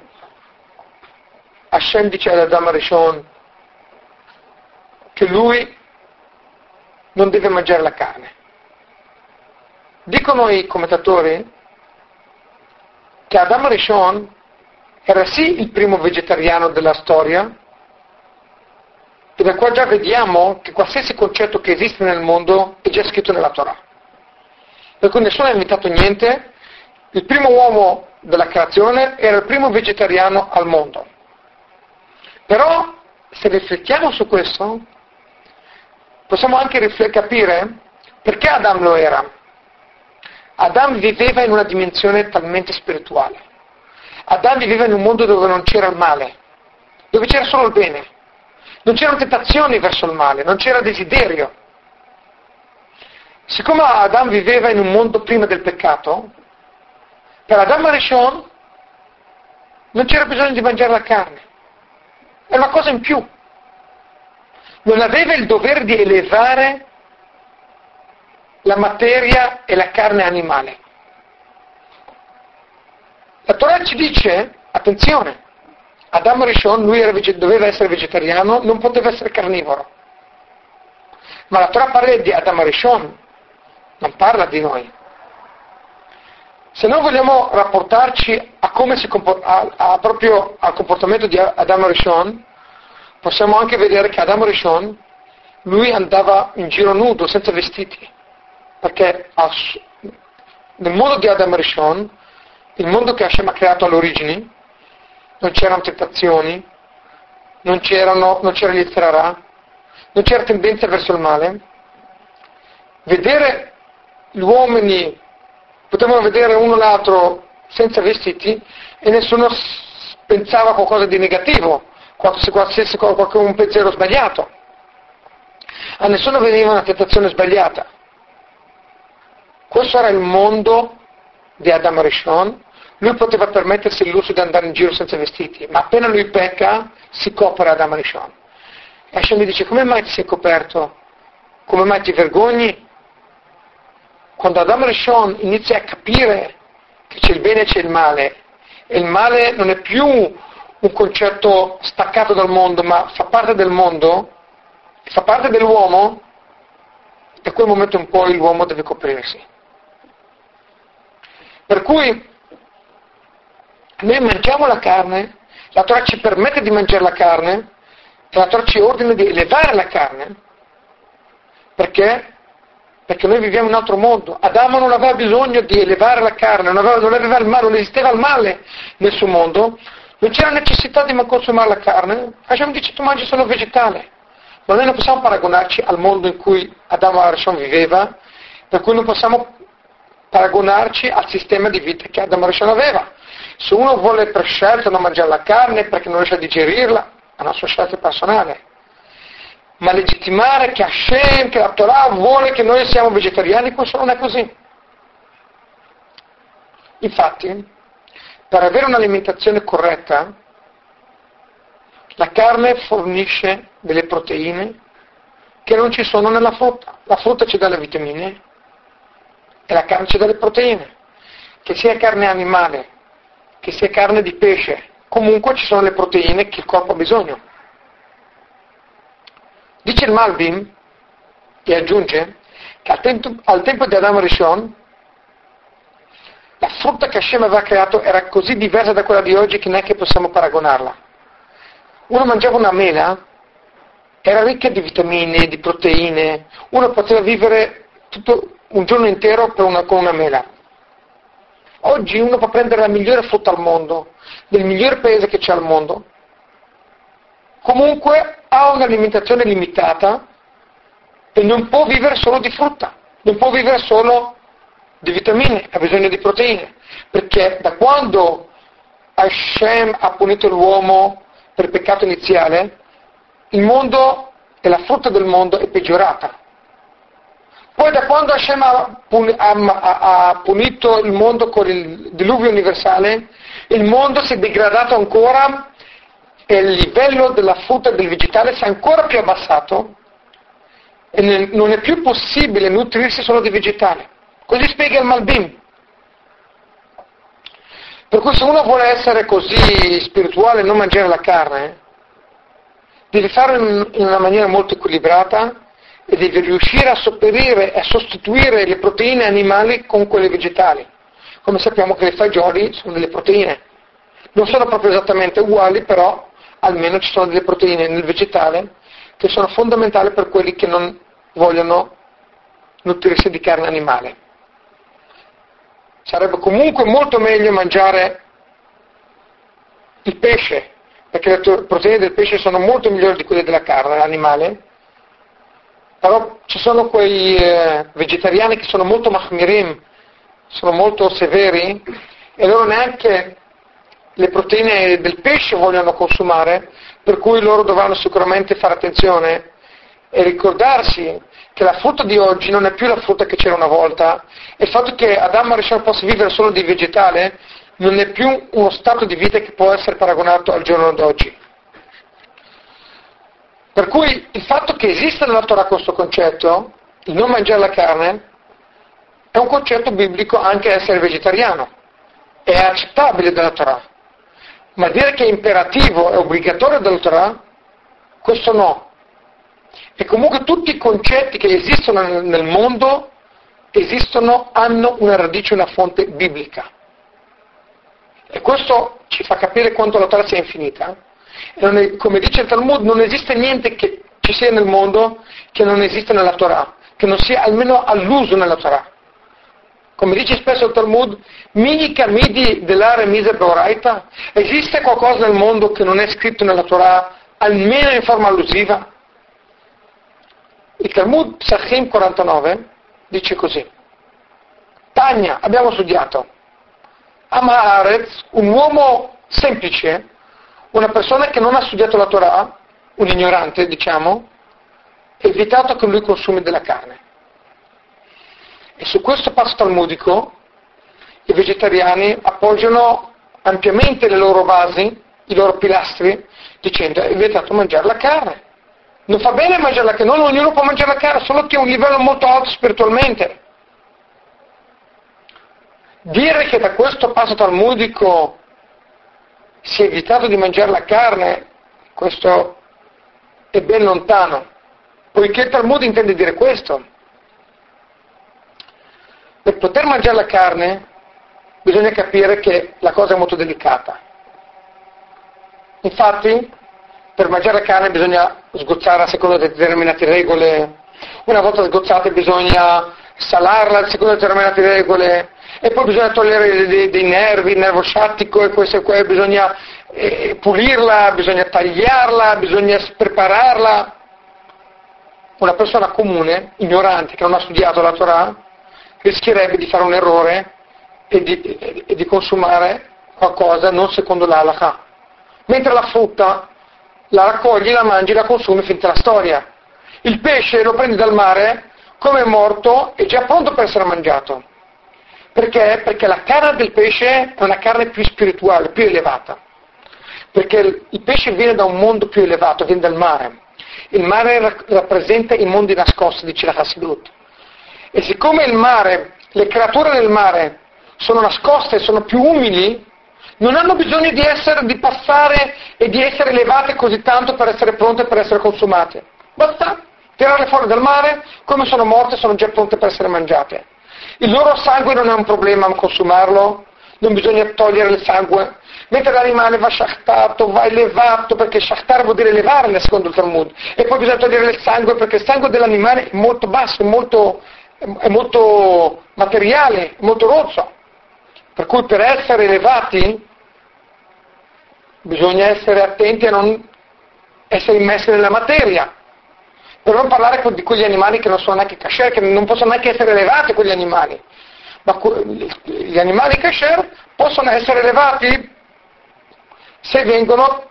Hashem dice ad Adamo Rishon che lui non deve mangiare la carne. Dicono i commentatori che Adam Rishon era sì il primo vegetariano della storia, e da qua già vediamo che qualsiasi concetto che esiste nel mondo è già scritto nella Torah. Per cui nessuno ha inventato niente, il primo uomo della creazione era il primo vegetariano al mondo. Però, se riflettiamo su questo, possiamo anche capire perché Adam lo era. Adam viveva in una dimensione talmente spirituale. Adam viveva in un mondo dove non c'era il male, dove c'era solo il bene. Non c'erano tentazioni verso il male, non c'era desiderio. Siccome Adam viveva in un mondo prima del peccato, per Adam Arishon non c'era bisogno di mangiare la carne. È una cosa in più. Non aveva il dovere di elevare la materia e la carne animale. La Torah ci dice, attenzione, Adamo Rishon, lui era, doveva essere vegetariano, non poteva essere carnivoro. Ma la Torah parla di Adamo Rishon, non parla di noi. Se noi vogliamo rapportarci a come si comport- a, a proprio al comportamento di Adamo Rishon, possiamo anche vedere che Adamo Rishon, lui andava in giro nudo, senza vestiti perché nel mondo di Adam Rishon, il mondo che Hashem ha creato all'origine, non c'erano tentazioni, non, c'erano, non c'era l'Istrara, non c'era tendenza verso il male. Vedere gli uomini, potevano vedere uno l'altro senza vestiti e nessuno pensava qualcosa di negativo, se qualsiasi un pensiero sbagliato. A nessuno veniva una tentazione sbagliata. Questo era il mondo di Adam Rishon. Lui poteva permettersi il lusso di andare in giro senza vestiti, ma appena lui pecca si copre Adam Rishon. E Hashem mi dice, come mai ti sei coperto? Come mai ti vergogni? Quando Adam Rishon inizia a capire che c'è il bene e c'è il male, e il male non è più un concetto staccato dal mondo, ma fa parte del mondo, fa parte dell'uomo, da quel momento in poi l'uomo deve coprirsi. Per cui noi mangiamo la carne, la Torah ci permette di mangiare la carne, e la Torah ci ordina di elevare la carne. Perché? Perché noi viviamo in un altro mondo. Adamo non aveva bisogno di elevare la carne, non, aveva, non aveva il male, non esisteva il male nel suo mondo, non c'era necessità di consumare la carne. Hashem dice tu mangi solo vegetale. Ma noi non possiamo paragonarci al mondo in cui Adamo Arashon viveva, per cui non possiamo paragonarci al sistema di vita che Adam Rishon aveva. Se uno vuole per scelta non mangiare la carne perché non riesce a digerirla, è una sua scelta personale. Ma legittimare che Hashem, che la Torah vuole che noi siamo vegetariani, questo non è così. Infatti, per avere un'alimentazione corretta, la carne fornisce delle proteine che non ci sono nella frutta. La frutta ci dà le vitamine, e la carne c'è delle proteine, che sia carne animale, che sia carne di pesce, comunque ci sono le proteine che il corpo ha bisogno. Dice il Malvin, e aggiunge, che al tempo, al tempo di Adamo Rishon, la frutta che Hashem aveva creato era così diversa da quella di oggi che neanche possiamo paragonarla. Uno mangiava una mela, era ricca di vitamine, di proteine, uno poteva vivere tutto, un giorno intero una, con una mela. Oggi uno può prendere la migliore frutta al mondo, del migliore paese che c'è al mondo, comunque ha un'alimentazione limitata e non può vivere solo di frutta, non può vivere solo di vitamine, ha bisogno di proteine, perché da quando Hashem ha punito l'uomo per peccato iniziale, il mondo e la frutta del mondo è peggiorata. Poi da quando Hashem ha, punito il mondo con il diluvio universale, il mondo si è degradato ancora e il livello della frutta e del vegetale si è ancora più abbassato e non è più possibile nutrirsi solo di vegetale. Così spiega il Malbim. Per cui se uno vuole essere così spirituale e non mangiare la carne, deve farlo in una maniera molto equilibrata e deve riuscire a sopperire e a sostituire le proteine animali con quelle vegetali. Come sappiamo che le fagioli sono delle proteine. Non sono proprio esattamente uguali, però almeno ci sono delle proteine nel vegetale che sono fondamentali per quelli che non vogliono nutrirsi di carne animale. Sarebbe comunque molto meglio mangiare il pesce, perché le proteine del pesce sono molto migliori di quelle della carne animale, però ci sono quei eh, vegetariani che sono molto mahmirim, sono molto severi e loro neanche le proteine del pesce vogliono consumare, per cui loro dovranno sicuramente fare attenzione e ricordarsi che la frutta di oggi non è più la frutta che c'era una volta e il fatto che Adamo e Rishon possa vivere solo di vegetale non è più uno stato di vita che può essere paragonato al giorno d'oggi. Per cui il fatto che esista nella Torah questo concetto, il non mangiare la carne, è un concetto biblico anche essere vegetariano, è accettabile dalla Torah. Ma dire che è imperativo, è obbligatorio dalla Torah, questo no. E comunque tutti i concetti che esistono nel mondo esistono, hanno una radice, una fonte biblica. E questo ci fa capire quanto la Torah sia infinita è, come dice il Talmud, non esiste niente che ci sia nel mondo che non esiste nella Torah, che non sia almeno all'uso nella Torah. Come dice spesso il Talmud, mica midi dell'are mise beoraita, esiste qualcosa nel mondo che non è scritto nella Torah, almeno in forma allusiva? Il Talmud Psachim 49 dice così. Tania, abbiamo studiato. Amaharez, un uomo semplice, una persona che non ha studiato la Torah, un ignorante diciamo, è vietato che lui consumi della carne. E su questo passo talmudico i vegetariani appoggiano ampiamente le loro basi, i loro pilastri, dicendo è vietato mangiare la carne. Non fa bene mangiare la carne, ognuno può mangiare la carne, solo chi ha un livello molto alto spiritualmente. Dire che da questo passo talmudico si è evitato di mangiare la carne, questo è ben lontano, poiché il Talmud intende dire questo. Per poter mangiare la carne bisogna capire che la cosa è molto delicata. Infatti, per mangiare la carne bisogna sgozzare secondo determinate regole, una volta sgozzate bisogna salarla secondo determinate regole, e poi bisogna togliere dei, dei nervi, il nervo sciattico e questo e quello, bisogna eh, pulirla, bisogna tagliarla, bisogna prepararla. Una persona comune, ignorante, che non ha studiato la Torah, rischierebbe di fare un errore e di, e di consumare qualcosa non secondo l'alaha. Mentre la frutta la raccogli, la mangi, la consumi finita la storia. Il pesce lo prendi dal mare, come è morto, è già pronto per essere mangiato. Perché? Perché la carne del pesce è una carne più spirituale, più elevata. Perché il pesce viene da un mondo più elevato, viene dal mare. Il mare rappresenta i mondi nascosti, dice la Hassidut. E siccome il mare, le creature del mare sono nascoste, sono più umili, non hanno bisogno di, essere, di passare e di essere elevate così tanto per essere pronte per essere consumate. Basta tirarle fuori dal mare, come sono morte sono già pronte per essere mangiate. Il loro sangue non è un problema consumarlo, non bisogna togliere il sangue, mentre l'animale va shachtato, va elevato, perché shachtare vuol dire elevare secondo il Talmud, e poi bisogna togliere il sangue perché il sangue dell'animale è molto basso, è molto, è molto materiale, è molto rozzo. Per cui per essere elevati bisogna essere attenti a non essere immessi nella materia, per non parlare di quegli animali che non sono neanche kasher, che non possono neanche essere elevati quegli animali. Ma gli animali kasher possono essere elevati se vengono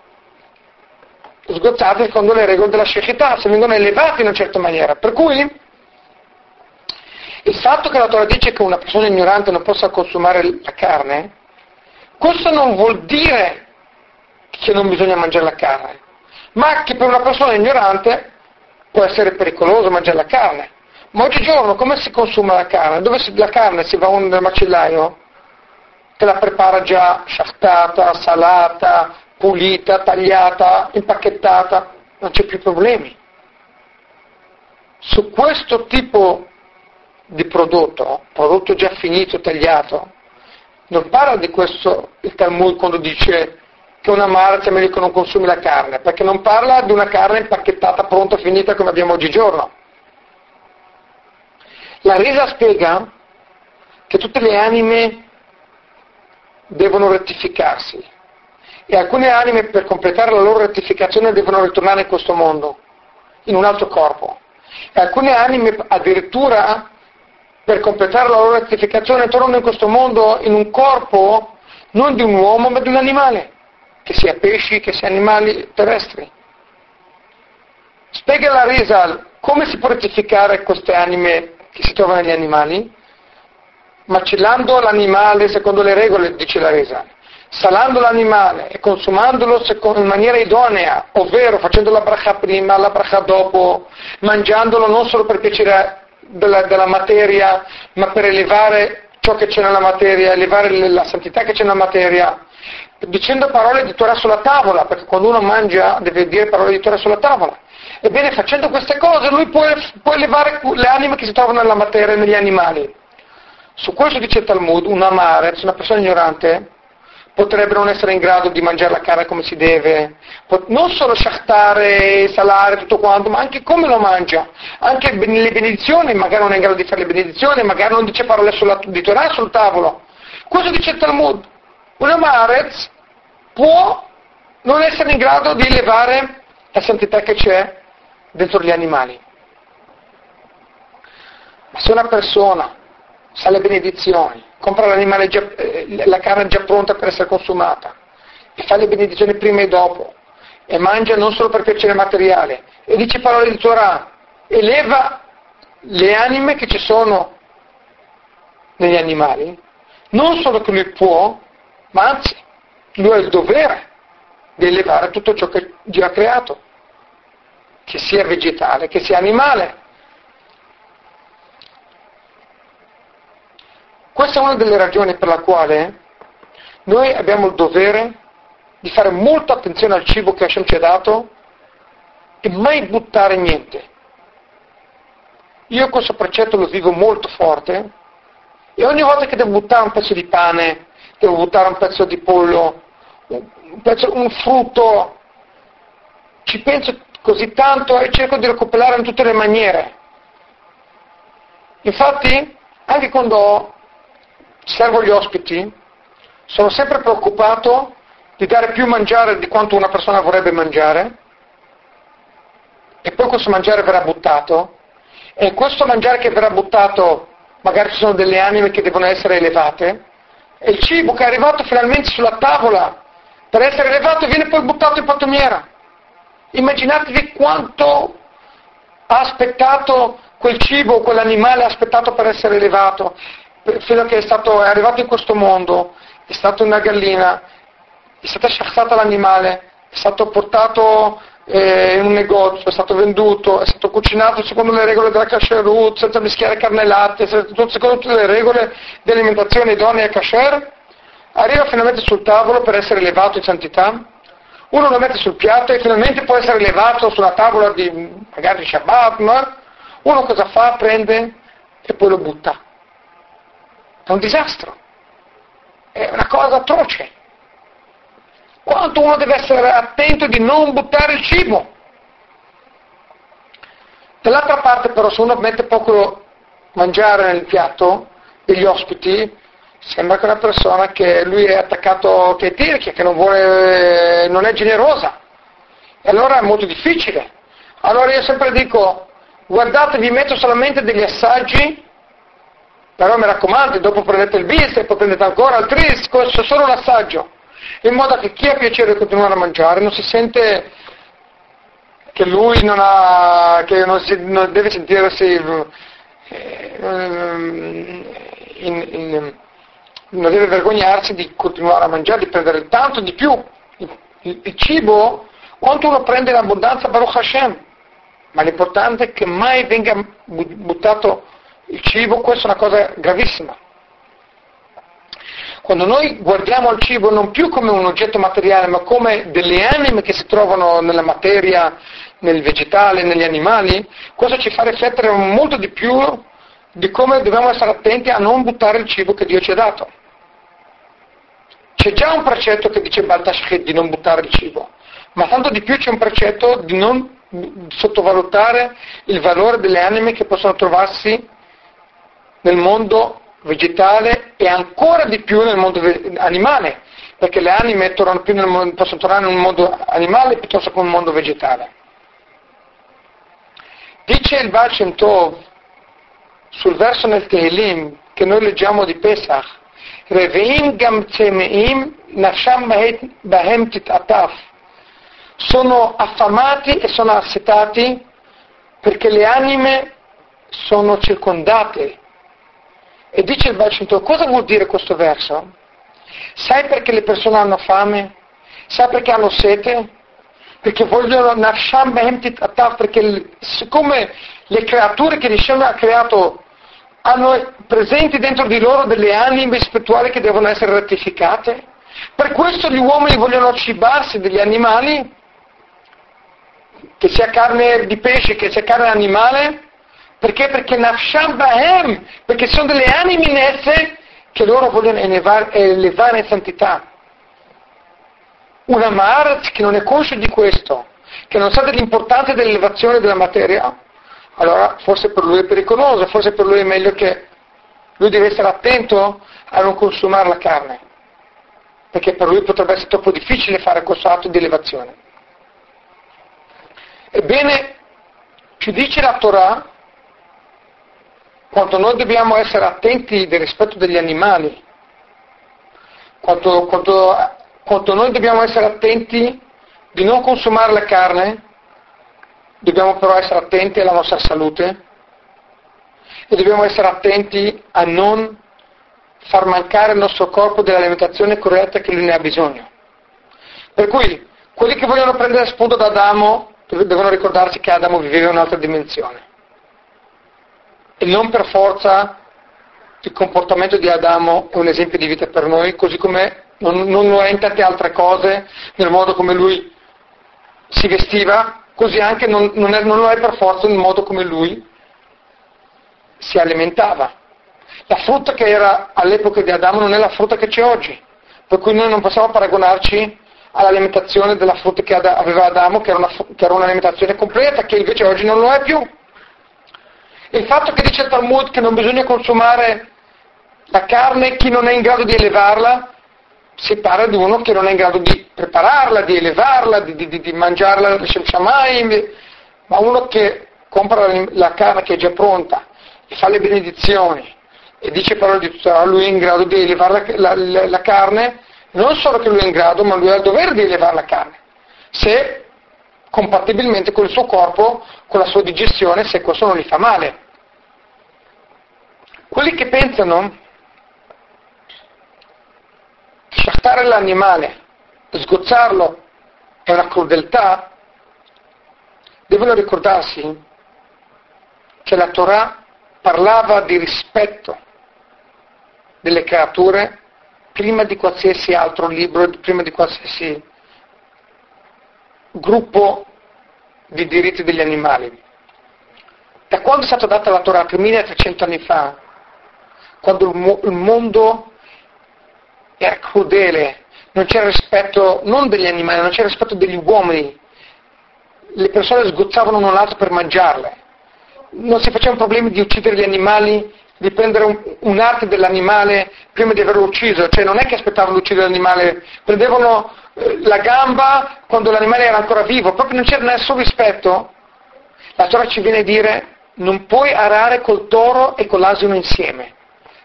sgozzati secondo le regole della shechità, se vengono elevati in una certa maniera. Per cui il fatto che la Torah dice che una persona ignorante non possa consumare la carne, questo non vuol dire che non bisogna mangiare la carne, ma che per una persona ignorante può essere pericoloso mangiare la carne. Ma oggigiorno come si consuma la carne? Dove si, la carne si va nel macellaio, te la prepara già sciattata, salata, pulita, tagliata, impacchettata, non c'è più problemi. Su questo tipo di prodotto, prodotto già finito, tagliato, non parla di questo il Talmud quando dice che una marcia meglio che non consumi la carne, perché non parla di una carne impacchettata, pronta, finita come abbiamo oggigiorno. La resa spiega che tutte le anime devono rettificarsi e alcune anime per completare la loro rettificazione devono ritornare in questo mondo, in un altro corpo. E alcune anime addirittura per completare la loro rettificazione tornano in questo mondo in un corpo non di un uomo ma di un animale, che sia pesci, che sia animali terrestri. Spiega la Rizal come si può rettificare queste anime che si trovano negli animali? Macellando l'animale secondo le regole, dice la Rizal, salando l'animale e consumandolo in maniera idonea, ovvero facendo la bracha prima, la bracha dopo, mangiandolo non solo per piacere della, della materia, ma per elevare ciò che c'è nella materia, elevare la santità che c'è nella materia, dicendo parole di Torah sulla tavola, perché quando uno mangia deve dire parole di Torah sulla tavola. Ebbene, facendo queste cose lui può, può elevare le anime che si trovano nella materia e negli animali. Su questo dice Talmud, un amare, una persona ignorante, potrebbe non essere in grado di mangiare la carne come si deve, non solo sciattare, salare, tutto quanto, ma anche come lo mangia, anche le benedizioni, magari non è in grado di fare le benedizioni, magari non dice parole sulla, di Torah sul tavolo. Questo dice Talmud. Un amarez può non essere in grado di elevare la santità che c'è dentro gli animali. Ma se una persona sa le benedizioni, compra già, eh, la carne già pronta per essere consumata e fa le benedizioni prima e dopo e mangia non solo per piacere materiale e dice parole di Torah, eleva le anime che ci sono negli animali, non solo che lui può, ma anzi lui ha il dovere di elevare tutto ciò che Dio ha creato, che sia vegetale, che sia animale. Questa è una delle ragioni per la quale noi abbiamo il dovere di fare molta attenzione al cibo che Hashem ci ha dato e mai buttare niente. Io questo precetto lo vivo molto forte e ogni volta che devo buttare un pezzo di pane, devo buttare un pezzo di pollo, un, pezzo, un frutto, ci penso così tanto e cerco di recuperare in tutte le maniere. Infatti, anche quando servo gli ospiti, sono sempre preoccupato di dare più mangiare di quanto una persona vorrebbe mangiare. E poi questo mangiare verrà buttato. E questo mangiare che verrà buttato magari ci sono delle anime che devono essere elevate e il cibo che è arrivato finalmente sulla tavola per essere elevato viene poi buttato in pattumiera. Immaginatevi quanto ha aspettato quel cibo, quell'animale ha aspettato per essere elevato fino a che è, stato, è arrivato in questo mondo, è stato una gallina, è stata sciazzata l'animale, è stato portato eh, in un negozio, è stato venduto, è stato cucinato secondo le regole della kasherut, senza mischiare carne e latte, secondo tutte le regole di alimentazione idonea e kasher, arriva finalmente sul tavolo per essere elevato in santità, uno lo mette sul piatto e finalmente può essere elevato sulla tavola di magari Shabbat, ma uno cosa fa? Prende e poi lo butta. È un disastro, è una cosa atroce. Quanto uno deve essere attento di non buttare il cibo. Dall'altra parte però se uno mette poco mangiare nel piatto degli ospiti, sembra che una persona che lui è attaccato che tirchia, che non, vuole, non è generosa. E allora è molto difficile. Allora io sempre dico, guardate, vi metto solamente degli assaggi però mi raccomando, dopo prendete il bis e poi prendete ancora il tris, questo è solo un assaggio, in modo che chi ha piacere di continuare a mangiare non si sente che lui non, ha, che non, si, non deve sentirsi eh, in, in, non deve vergognarsi di continuare a mangiare, di prendere tanto di più. Il, il, il cibo, quanto uno prende in abbondanza, Baruch Hashem, ma l'importante è che mai venga buttato il cibo, questa è una cosa gravissima. Quando noi guardiamo il cibo non più come un oggetto materiale, ma come delle anime che si trovano nella materia, nel vegetale, negli animali, questo ci fa riflettere molto di più di come dobbiamo essere attenti a non buttare il cibo che Dio ci ha dato. C'è già un precetto che dice Baltashkhet di non buttare il cibo, ma tanto di più c'è un precetto di non sottovalutare il valore delle anime che possono trovarsi nel mondo vegetale e ancora di più nel mondo animale, perché le anime mondo, possono tornare nel mondo animale piuttosto che nel mondo vegetale. Dice il Baal Tov sul verso nel Tehillim che noi leggiamo di Pesach, Reveim gam tzemeim nafsham bahem tit'ataf, sono affamati e sono assetati perché le anime sono circondate e dice il Baal cosa vuol dire questo verso? Sai perché le persone hanno fame? Sai perché hanno sete? Perché vogliono Nafsham Behemtit Ataf, perché siccome le creature che Hashem ha creato hanno presenti dentro di loro delle anime spirituali che devono essere rettificate, per questo gli uomini vogliono cibarsi degli animali, che sia carne di pesce, che sia carne animale, perché? Perché Nafsham Bahem, perché sono delle anime in esse che loro vogliono elevare, elevare in santità. Una Maharat che non è conscio di questo, che non sa dell'importanza dell'elevazione della materia, allora forse per lui è pericoloso, forse per lui è meglio che lui deve essere attento a non consumare la carne, perché per lui potrebbe essere troppo difficile fare questo atto di elevazione. Ebbene, ci dice la Torah quanto noi dobbiamo essere attenti del rispetto degli animali, quanto, quanto, quanto noi dobbiamo essere attenti di non consumare la carne, dobbiamo però essere attenti alla nostra salute e dobbiamo essere attenti a non far mancare il nostro corpo dell'alimentazione corretta che lui ne ha bisogno. Per cui quelli che vogliono prendere spunto da Adamo devono ricordarsi che Adamo viveva in un'altra dimensione e non per forza il comportamento di Adamo è un esempio di vita per noi, così come non, non lo è in tante altre cose, nel modo come lui si vestiva, così anche non, non, è, non lo è per forza nel modo come lui si alimentava. La frutta che era all'epoca di Adamo non è la frutta che c'è oggi, per cui noi non possiamo paragonarci all'alimentazione della frutta che aveva Adamo, che era, una, che era un'alimentazione completa, che invece oggi non lo è più. Il fatto che dice il Talmud che non bisogna consumare la carne chi non è in grado di elevarla, si parla di uno che non è in grado di prepararla, di elevarla, di, di, di mangiarla shamayim, ma uno che compra la carne che è già pronta e fa le benedizioni e dice parole di tutta lui è in grado di elevare la, la, la, carne, non solo che lui è in grado, ma lui ha il dovere di elevare la carne. Se compatibilmente con il suo corpo, con la sua digestione, se questo non gli fa male. Quelli che pensano sciattare l'animale, sgozzarlo è una crudeltà, devono ricordarsi che la Torah parlava di rispetto delle creature prima di qualsiasi altro libro, prima di qualsiasi gruppo di diritti degli animali. Da quando è stata data la Torah, 1300 anni fa, quando il mondo era crudele, non c'era rispetto non degli animali, non c'era rispetto degli uomini, le persone sgozzavano l'un l'altro per mangiarle, non si facevano problemi di uccidere gli animali, di prendere un, un'arte dell'animale prima di averlo ucciso, cioè non è che aspettavano di uccidere l'animale, prendevano la gamba quando l'animale era ancora vivo, proprio non c'era nessun rispetto. La Torah ci viene a dire non puoi arare col toro e con l'asino insieme.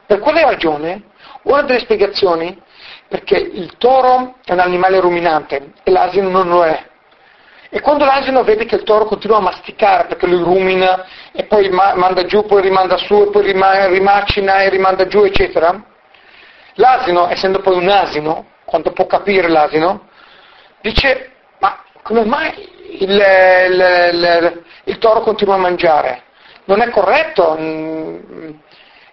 Per quale ragione? Una delle spiegazioni, perché il toro è un animale ruminante e l'asino non lo è. E quando l'asino vede che il toro continua a masticare perché lui rumina e poi ma- manda giù, poi rimanda su, e poi rima- rimacina e rimanda giù, eccetera, l'asino, essendo poi un asino, quanto può capire l'asino, dice ma come mai il, il, il, il toro continua a mangiare? Non è corretto. Mm,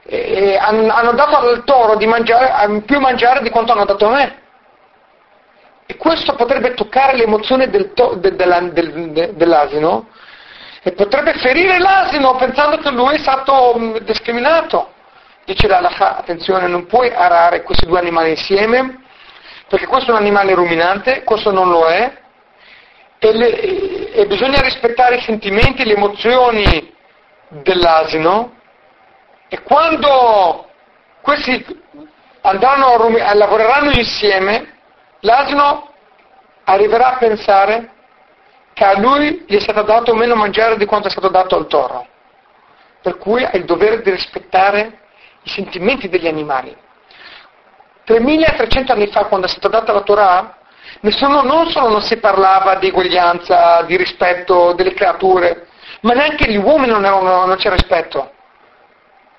e hanno dato al toro di mangiare, più mangiare di quanto hanno dato a me. E questo potrebbe toccare l'emozione del to, de, de, de, dell'asino e potrebbe ferire l'asino pensando che lui è stato mm, discriminato. Dice l'Alaha, attenzione, non puoi arare questi due animali insieme, perché questo è un animale ruminante, questo non lo è, e, le, e bisogna rispettare i sentimenti, le emozioni dell'asino, e quando questi andranno a, lavoreranno insieme, l'asino arriverà a pensare che a lui gli è stato dato meno mangiare di quanto è stato dato al toro. Per cui ha il dovere di rispettare i sentimenti degli animali. 3300 anni fa, quando è stata data la Torah, nessuno, non solo non si parlava di eguaglianza, di rispetto delle creature, ma neanche gli uomini non, erano, non c'era rispetto.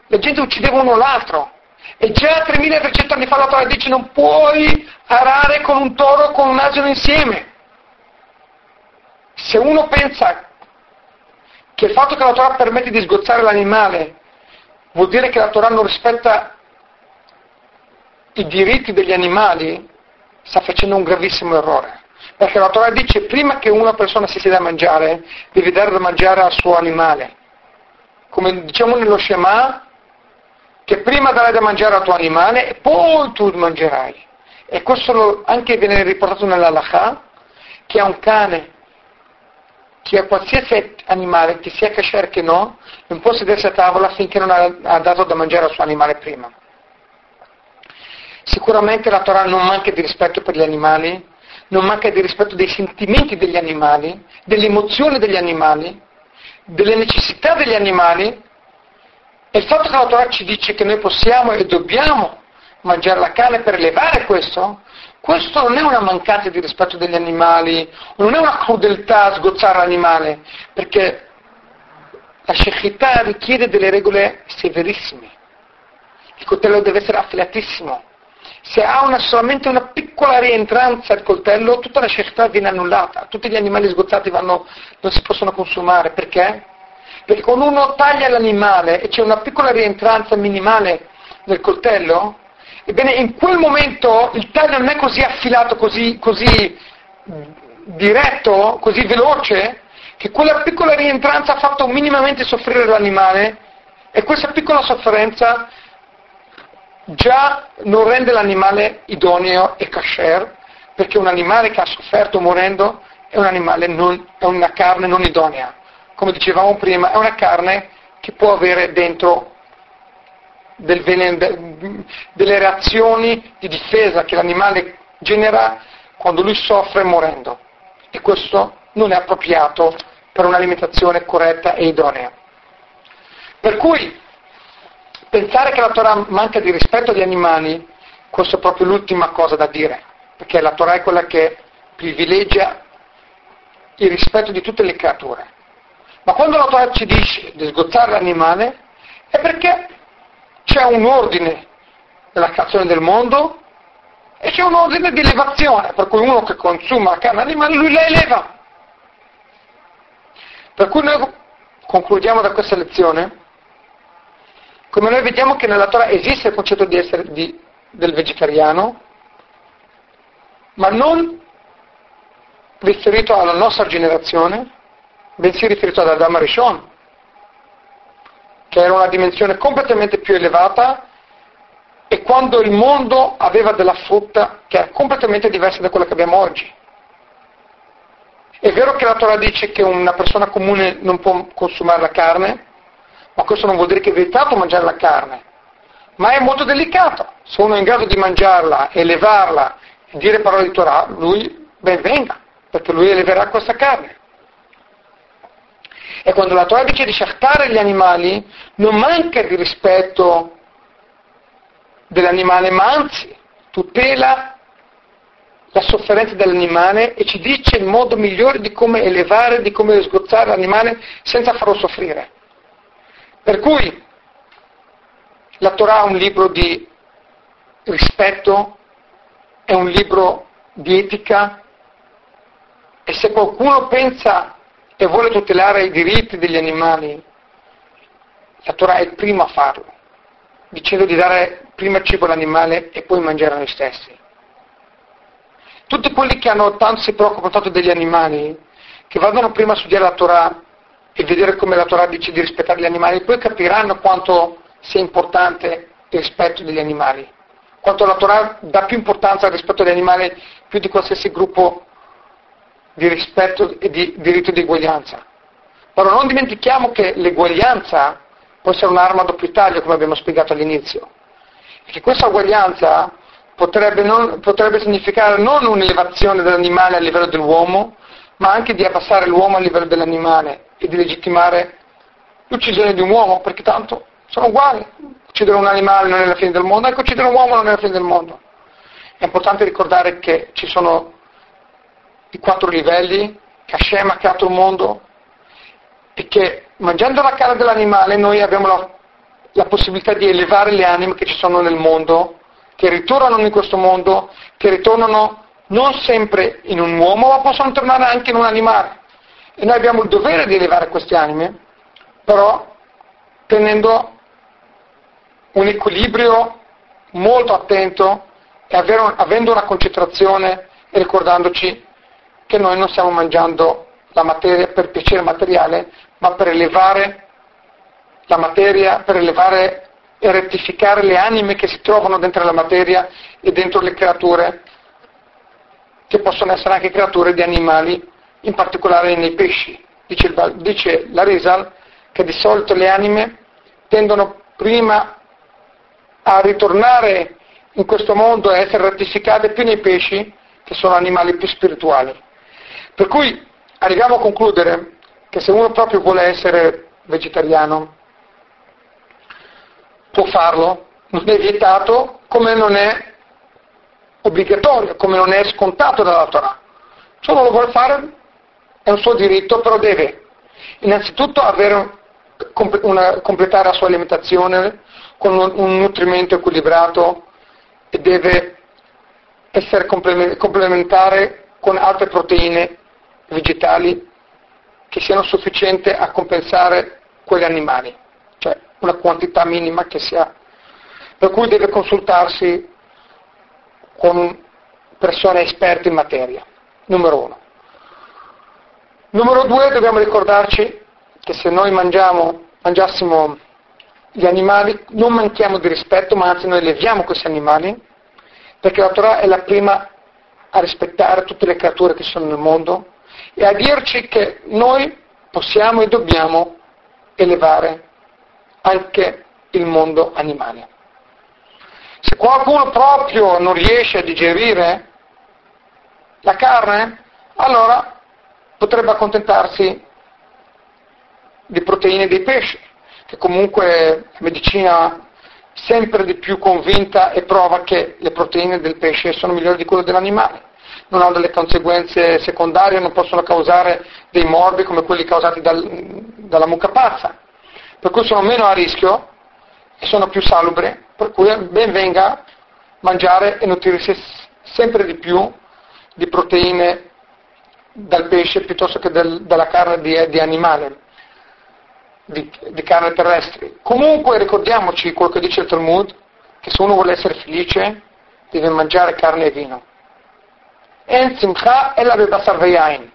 La gente uccideva uno l'altro. E già 3300 anni fa la Torah dice non puoi arare con un toro o con un asino insieme. Se uno pensa che il fatto che la Torah permette di sgozzare l'animale vuol dire che la Torah non rispetta i diritti degli animali, sta facendo un gravissimo errore. Perché la Torah dice prima che una persona si sieda a mangiare, devi dare da mangiare al suo animale. Come diciamo nello Shema, che prima darai da mangiare al tuo animale e poi tu mangerai. E questo anche viene riportato nell'Alaha, che ha un cane, che ha qualsiasi animale, che sia kasher che no, non può sedersi a tavola finché non ha, dato da mangiare al suo animale prima. Sicuramente la Torah non manca di rispetto per gli animali, non manca di rispetto dei sentimenti degli animali, delle emozioni degli animali, delle necessità degli animali, e il fatto che la Torah ci dice che noi possiamo e dobbiamo mangiare la carne per elevare questo, questo non è una mancanza di rispetto degli animali, non è una crudeltà sgozzare l'animale, perché la shechità richiede delle regole severissime. Il coltello deve essere affilatissimo. Se ha una, solamente una piccola rientranza il coltello, tutta la shechità viene annullata, tutti gli animali sgozzati vanno, non si possono consumare. Perché? Perché quando uno taglia l'animale e c'è una piccola rientranza minimale nel coltello, ebbene in quel momento il taglio non è così affilato, così, così diretto, così veloce, che quella piccola rientranza ha fatto minimamente soffrire l'animale e questa piccola sofferenza già non rende l'animale idoneo e kasher, perché un animale che ha sofferto morendo è, un non, è una carne non idonea come dicevamo prima, è una carne che può avere dentro del venen- delle reazioni di difesa che l'animale genera quando lui soffre morendo. E questo non è appropriato per un'alimentazione corretta e idonea. Per cui pensare che la Torah manca di rispetto agli animali, questa è proprio l'ultima cosa da dire, perché la Torah è quella che privilegia il rispetto di tutte le creature. Ma quando la Torah ci dice di sgozzare l'animale è perché c'è un ordine della creazione del mondo e c'è un ordine di elevazione, per cui uno che consuma la carne animale lui la eleva. Per cui noi concludiamo da questa lezione, come noi vediamo che nella Torah esiste il concetto di essere, di, del vegetariano, ma non riferito alla nostra generazione, bensì riferito ad Adam Rishon, che era una dimensione completamente più elevata e quando il mondo aveva della frutta che era completamente diversa da quella che abbiamo oggi. È vero che la Torah dice che una persona comune non può consumare la carne, ma questo non vuol dire che è vietato mangiare la carne, ma è molto delicato. Se uno è in grado di mangiarla, elevarla, dire parole di Torah, lui ben venga, perché lui eleverà questa carne. E quando la Torah dice di sciattare gli animali, non manca di rispetto dell'animale, ma anzi tutela la sofferenza dell'animale e ci dice il modo migliore di come elevare, di come sgozzare l'animale senza farlo soffrire. Per cui la Torah è un libro di rispetto, è un libro di etica e se qualcuno pensa e vuole tutelare i diritti degli animali, la Torah è il primo a farlo, dicendo di dare prima cibo all'animale e poi mangiare noi stessi. Tutti quelli che hanno tanto si preoccupano tanto degli animali, che vadano prima a studiare la Torah e vedere come la Torah dice di rispettare gli animali, poi capiranno quanto sia importante il rispetto degli animali, quanto la Torah dà più importanza al rispetto degli animali più di qualsiasi gruppo di rispetto e di diritto di eguaglianza. Però non dimentichiamo che l'eguaglianza può essere un'arma a doppio taglio, come abbiamo spiegato all'inizio, e che questa uguaglianza potrebbe, non, potrebbe significare non un'elevazione dell'animale a livello dell'uomo, ma anche di abbassare l'uomo a livello dell'animale e di legittimare l'uccisione di un uomo, perché tanto sono uguali. Uccidere un animale non è la fine del mondo, ecco uccidere un uomo non è la fine del mondo. È importante ricordare che ci sono i quattro livelli, che Hashem ha creato il mondo e che mangiando la carne dell'animale noi abbiamo la, la possibilità di elevare le anime che ci sono nel mondo che ritornano in questo mondo, che ritornano non sempre in un uomo, ma possono tornare anche in un animale. E noi abbiamo il dovere di elevare queste anime, però tenendo un equilibrio molto attento e avendo una concentrazione e ricordandoci che noi non stiamo mangiando la materia per piacere materiale, ma per elevare la materia, per elevare e rettificare le anime che si trovano dentro la materia e dentro le creature, che possono essere anche creature di animali, in particolare nei pesci. Dice, dice la Rizal che di solito le anime tendono prima a ritornare in questo mondo e essere rettificate più nei pesci, che sono animali più spirituali. Per cui arriviamo a concludere che se uno proprio vuole essere vegetariano, può farlo, non è vietato come non è obbligatorio, come non è scontato dalla Torah. Se uno lo vuole fare è un suo diritto, però deve innanzitutto avere una, completare la sua alimentazione con un, un nutrimento equilibrato e deve essere complementare con altre proteine vegetali che siano sufficienti a compensare quegli animali una quantità minima che si ha, per cui deve consultarsi con persone esperte in materia, numero uno. Numero due, dobbiamo ricordarci che se noi mangiamo, mangiassimo gli animali non manchiamo di rispetto, ma anzi noi leviamo questi animali, perché la Torah è la prima a rispettare tutte le creature che sono nel mondo e a dirci che noi possiamo e dobbiamo elevare anche il mondo animale. Se qualcuno proprio non riesce a digerire la carne, allora potrebbe accontentarsi di proteine dei pesci, che comunque la medicina sempre di più convinta e prova che le proteine del pesce sono migliori di quelle dell'animale, non hanno delle conseguenze secondarie, non possono causare dei morbi come quelli causati dal, dalla mucca pazza. Per cui sono meno a rischio sono più salubri, per cui ben venga mangiare e nutrirsi sempre di più di proteine dal pesce piuttosto che del, dalla carne di, di animale, di, di, carne terrestre. Comunque ricordiamoci quello che dice il Talmud, che se uno vuole essere felice deve mangiare carne e vino. E la beba sarveyain.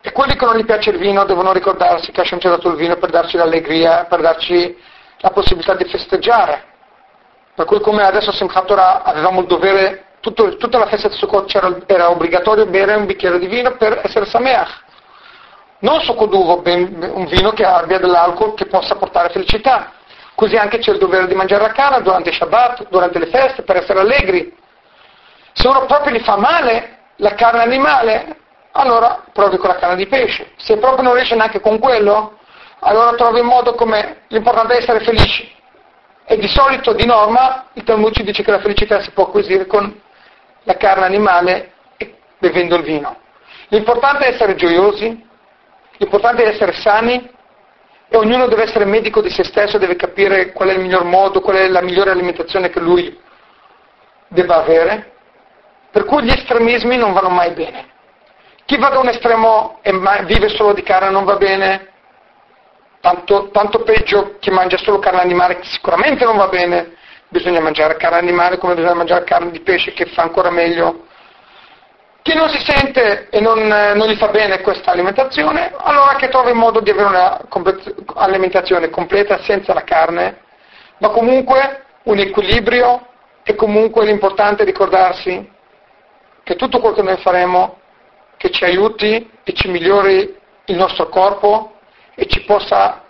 E quelli che non gli piace il vino devono ricordarsi che Hashem ci ha dato il vino per darci l'allegria, per darci la possibilità di festeggiare. Per cui come adesso a Simchat Torah avevamo il dovere, tutto, tutta la festa di Sukkot era obbligatorio bere un bicchiere di vino per essere Sameach. Non Sokoduvo, un vino che abbia dell'alcol che possa portare felicità. Così anche c'è il dovere di mangiare la canna durante i Shabbat, durante le feste, per essere allegri. Se uno proprio gli fa male la carne animale, allora provi con la canna di pesce. Se proprio non riesci neanche con quello, allora trovi un modo come l'importante è essere felici. E di solito, di norma, il Talmud ci dice che la felicità si può acquisire con la carne animale bevendo il vino. L'importante è essere gioiosi, l'importante è essere sani e ognuno deve essere medico di se stesso, deve capire qual è il miglior modo, qual è la migliore alimentazione che lui debba avere. Per cui gli estremismi non vanno mai bene. Chi va da un estremo e vive solo di carne non va bene, tanto, tanto peggio chi mangia solo carne animale sicuramente non va bene, bisogna mangiare carne animale come bisogna mangiare carne di pesce che fa ancora meglio. Chi non si sente e non, non gli fa bene questa alimentazione, allora che trovi il modo di avere un'alimentazione completa senza la carne, ma comunque un equilibrio e comunque l'importante è ricordarsi che tutto quello che noi faremo che ci aiuti e ci migliori il nostro corpo e ci possa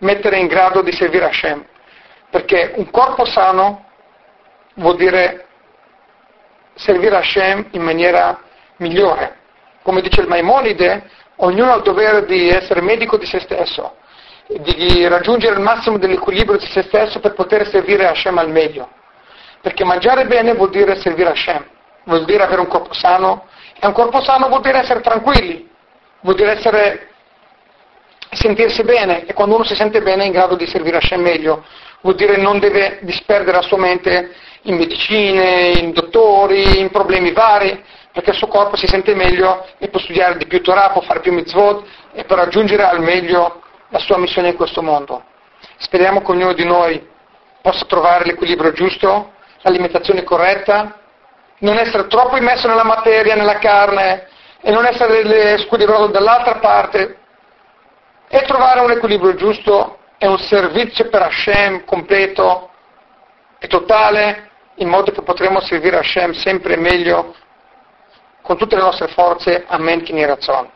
mettere in grado di servire Hashem. Perché un corpo sano vuol dire servire Hashem in maniera migliore. Come dice il Maimonide, ognuno ha il dovere di essere medico di se stesso, di raggiungere il massimo dell'equilibrio di se stesso per poter servire Hashem al meglio. Perché mangiare bene vuol dire servire Hashem, vuol dire avere un corpo sano, e un corpo sano vuol dire essere tranquilli, vuol dire essere, sentirsi bene, e quando uno si sente bene è in grado di servire Hashem meglio, vuol dire non deve disperdere la sua mente in medicine, in dottori, in problemi vari, perché il suo corpo si sente meglio e può studiare di più Torah, può fare più mitzvot e per raggiungere al meglio la sua missione in questo mondo. Speriamo che ognuno di noi possa trovare l'equilibrio giusto, l'alimentazione corretta, non essere troppo immesso nella materia, nella carne e non essere scudiroso dall'altra parte e trovare un equilibrio giusto e un servizio per Hashem completo e totale in modo che potremo servire Hashem sempre meglio con tutte le nostre forze. Amen. Kini Razzon.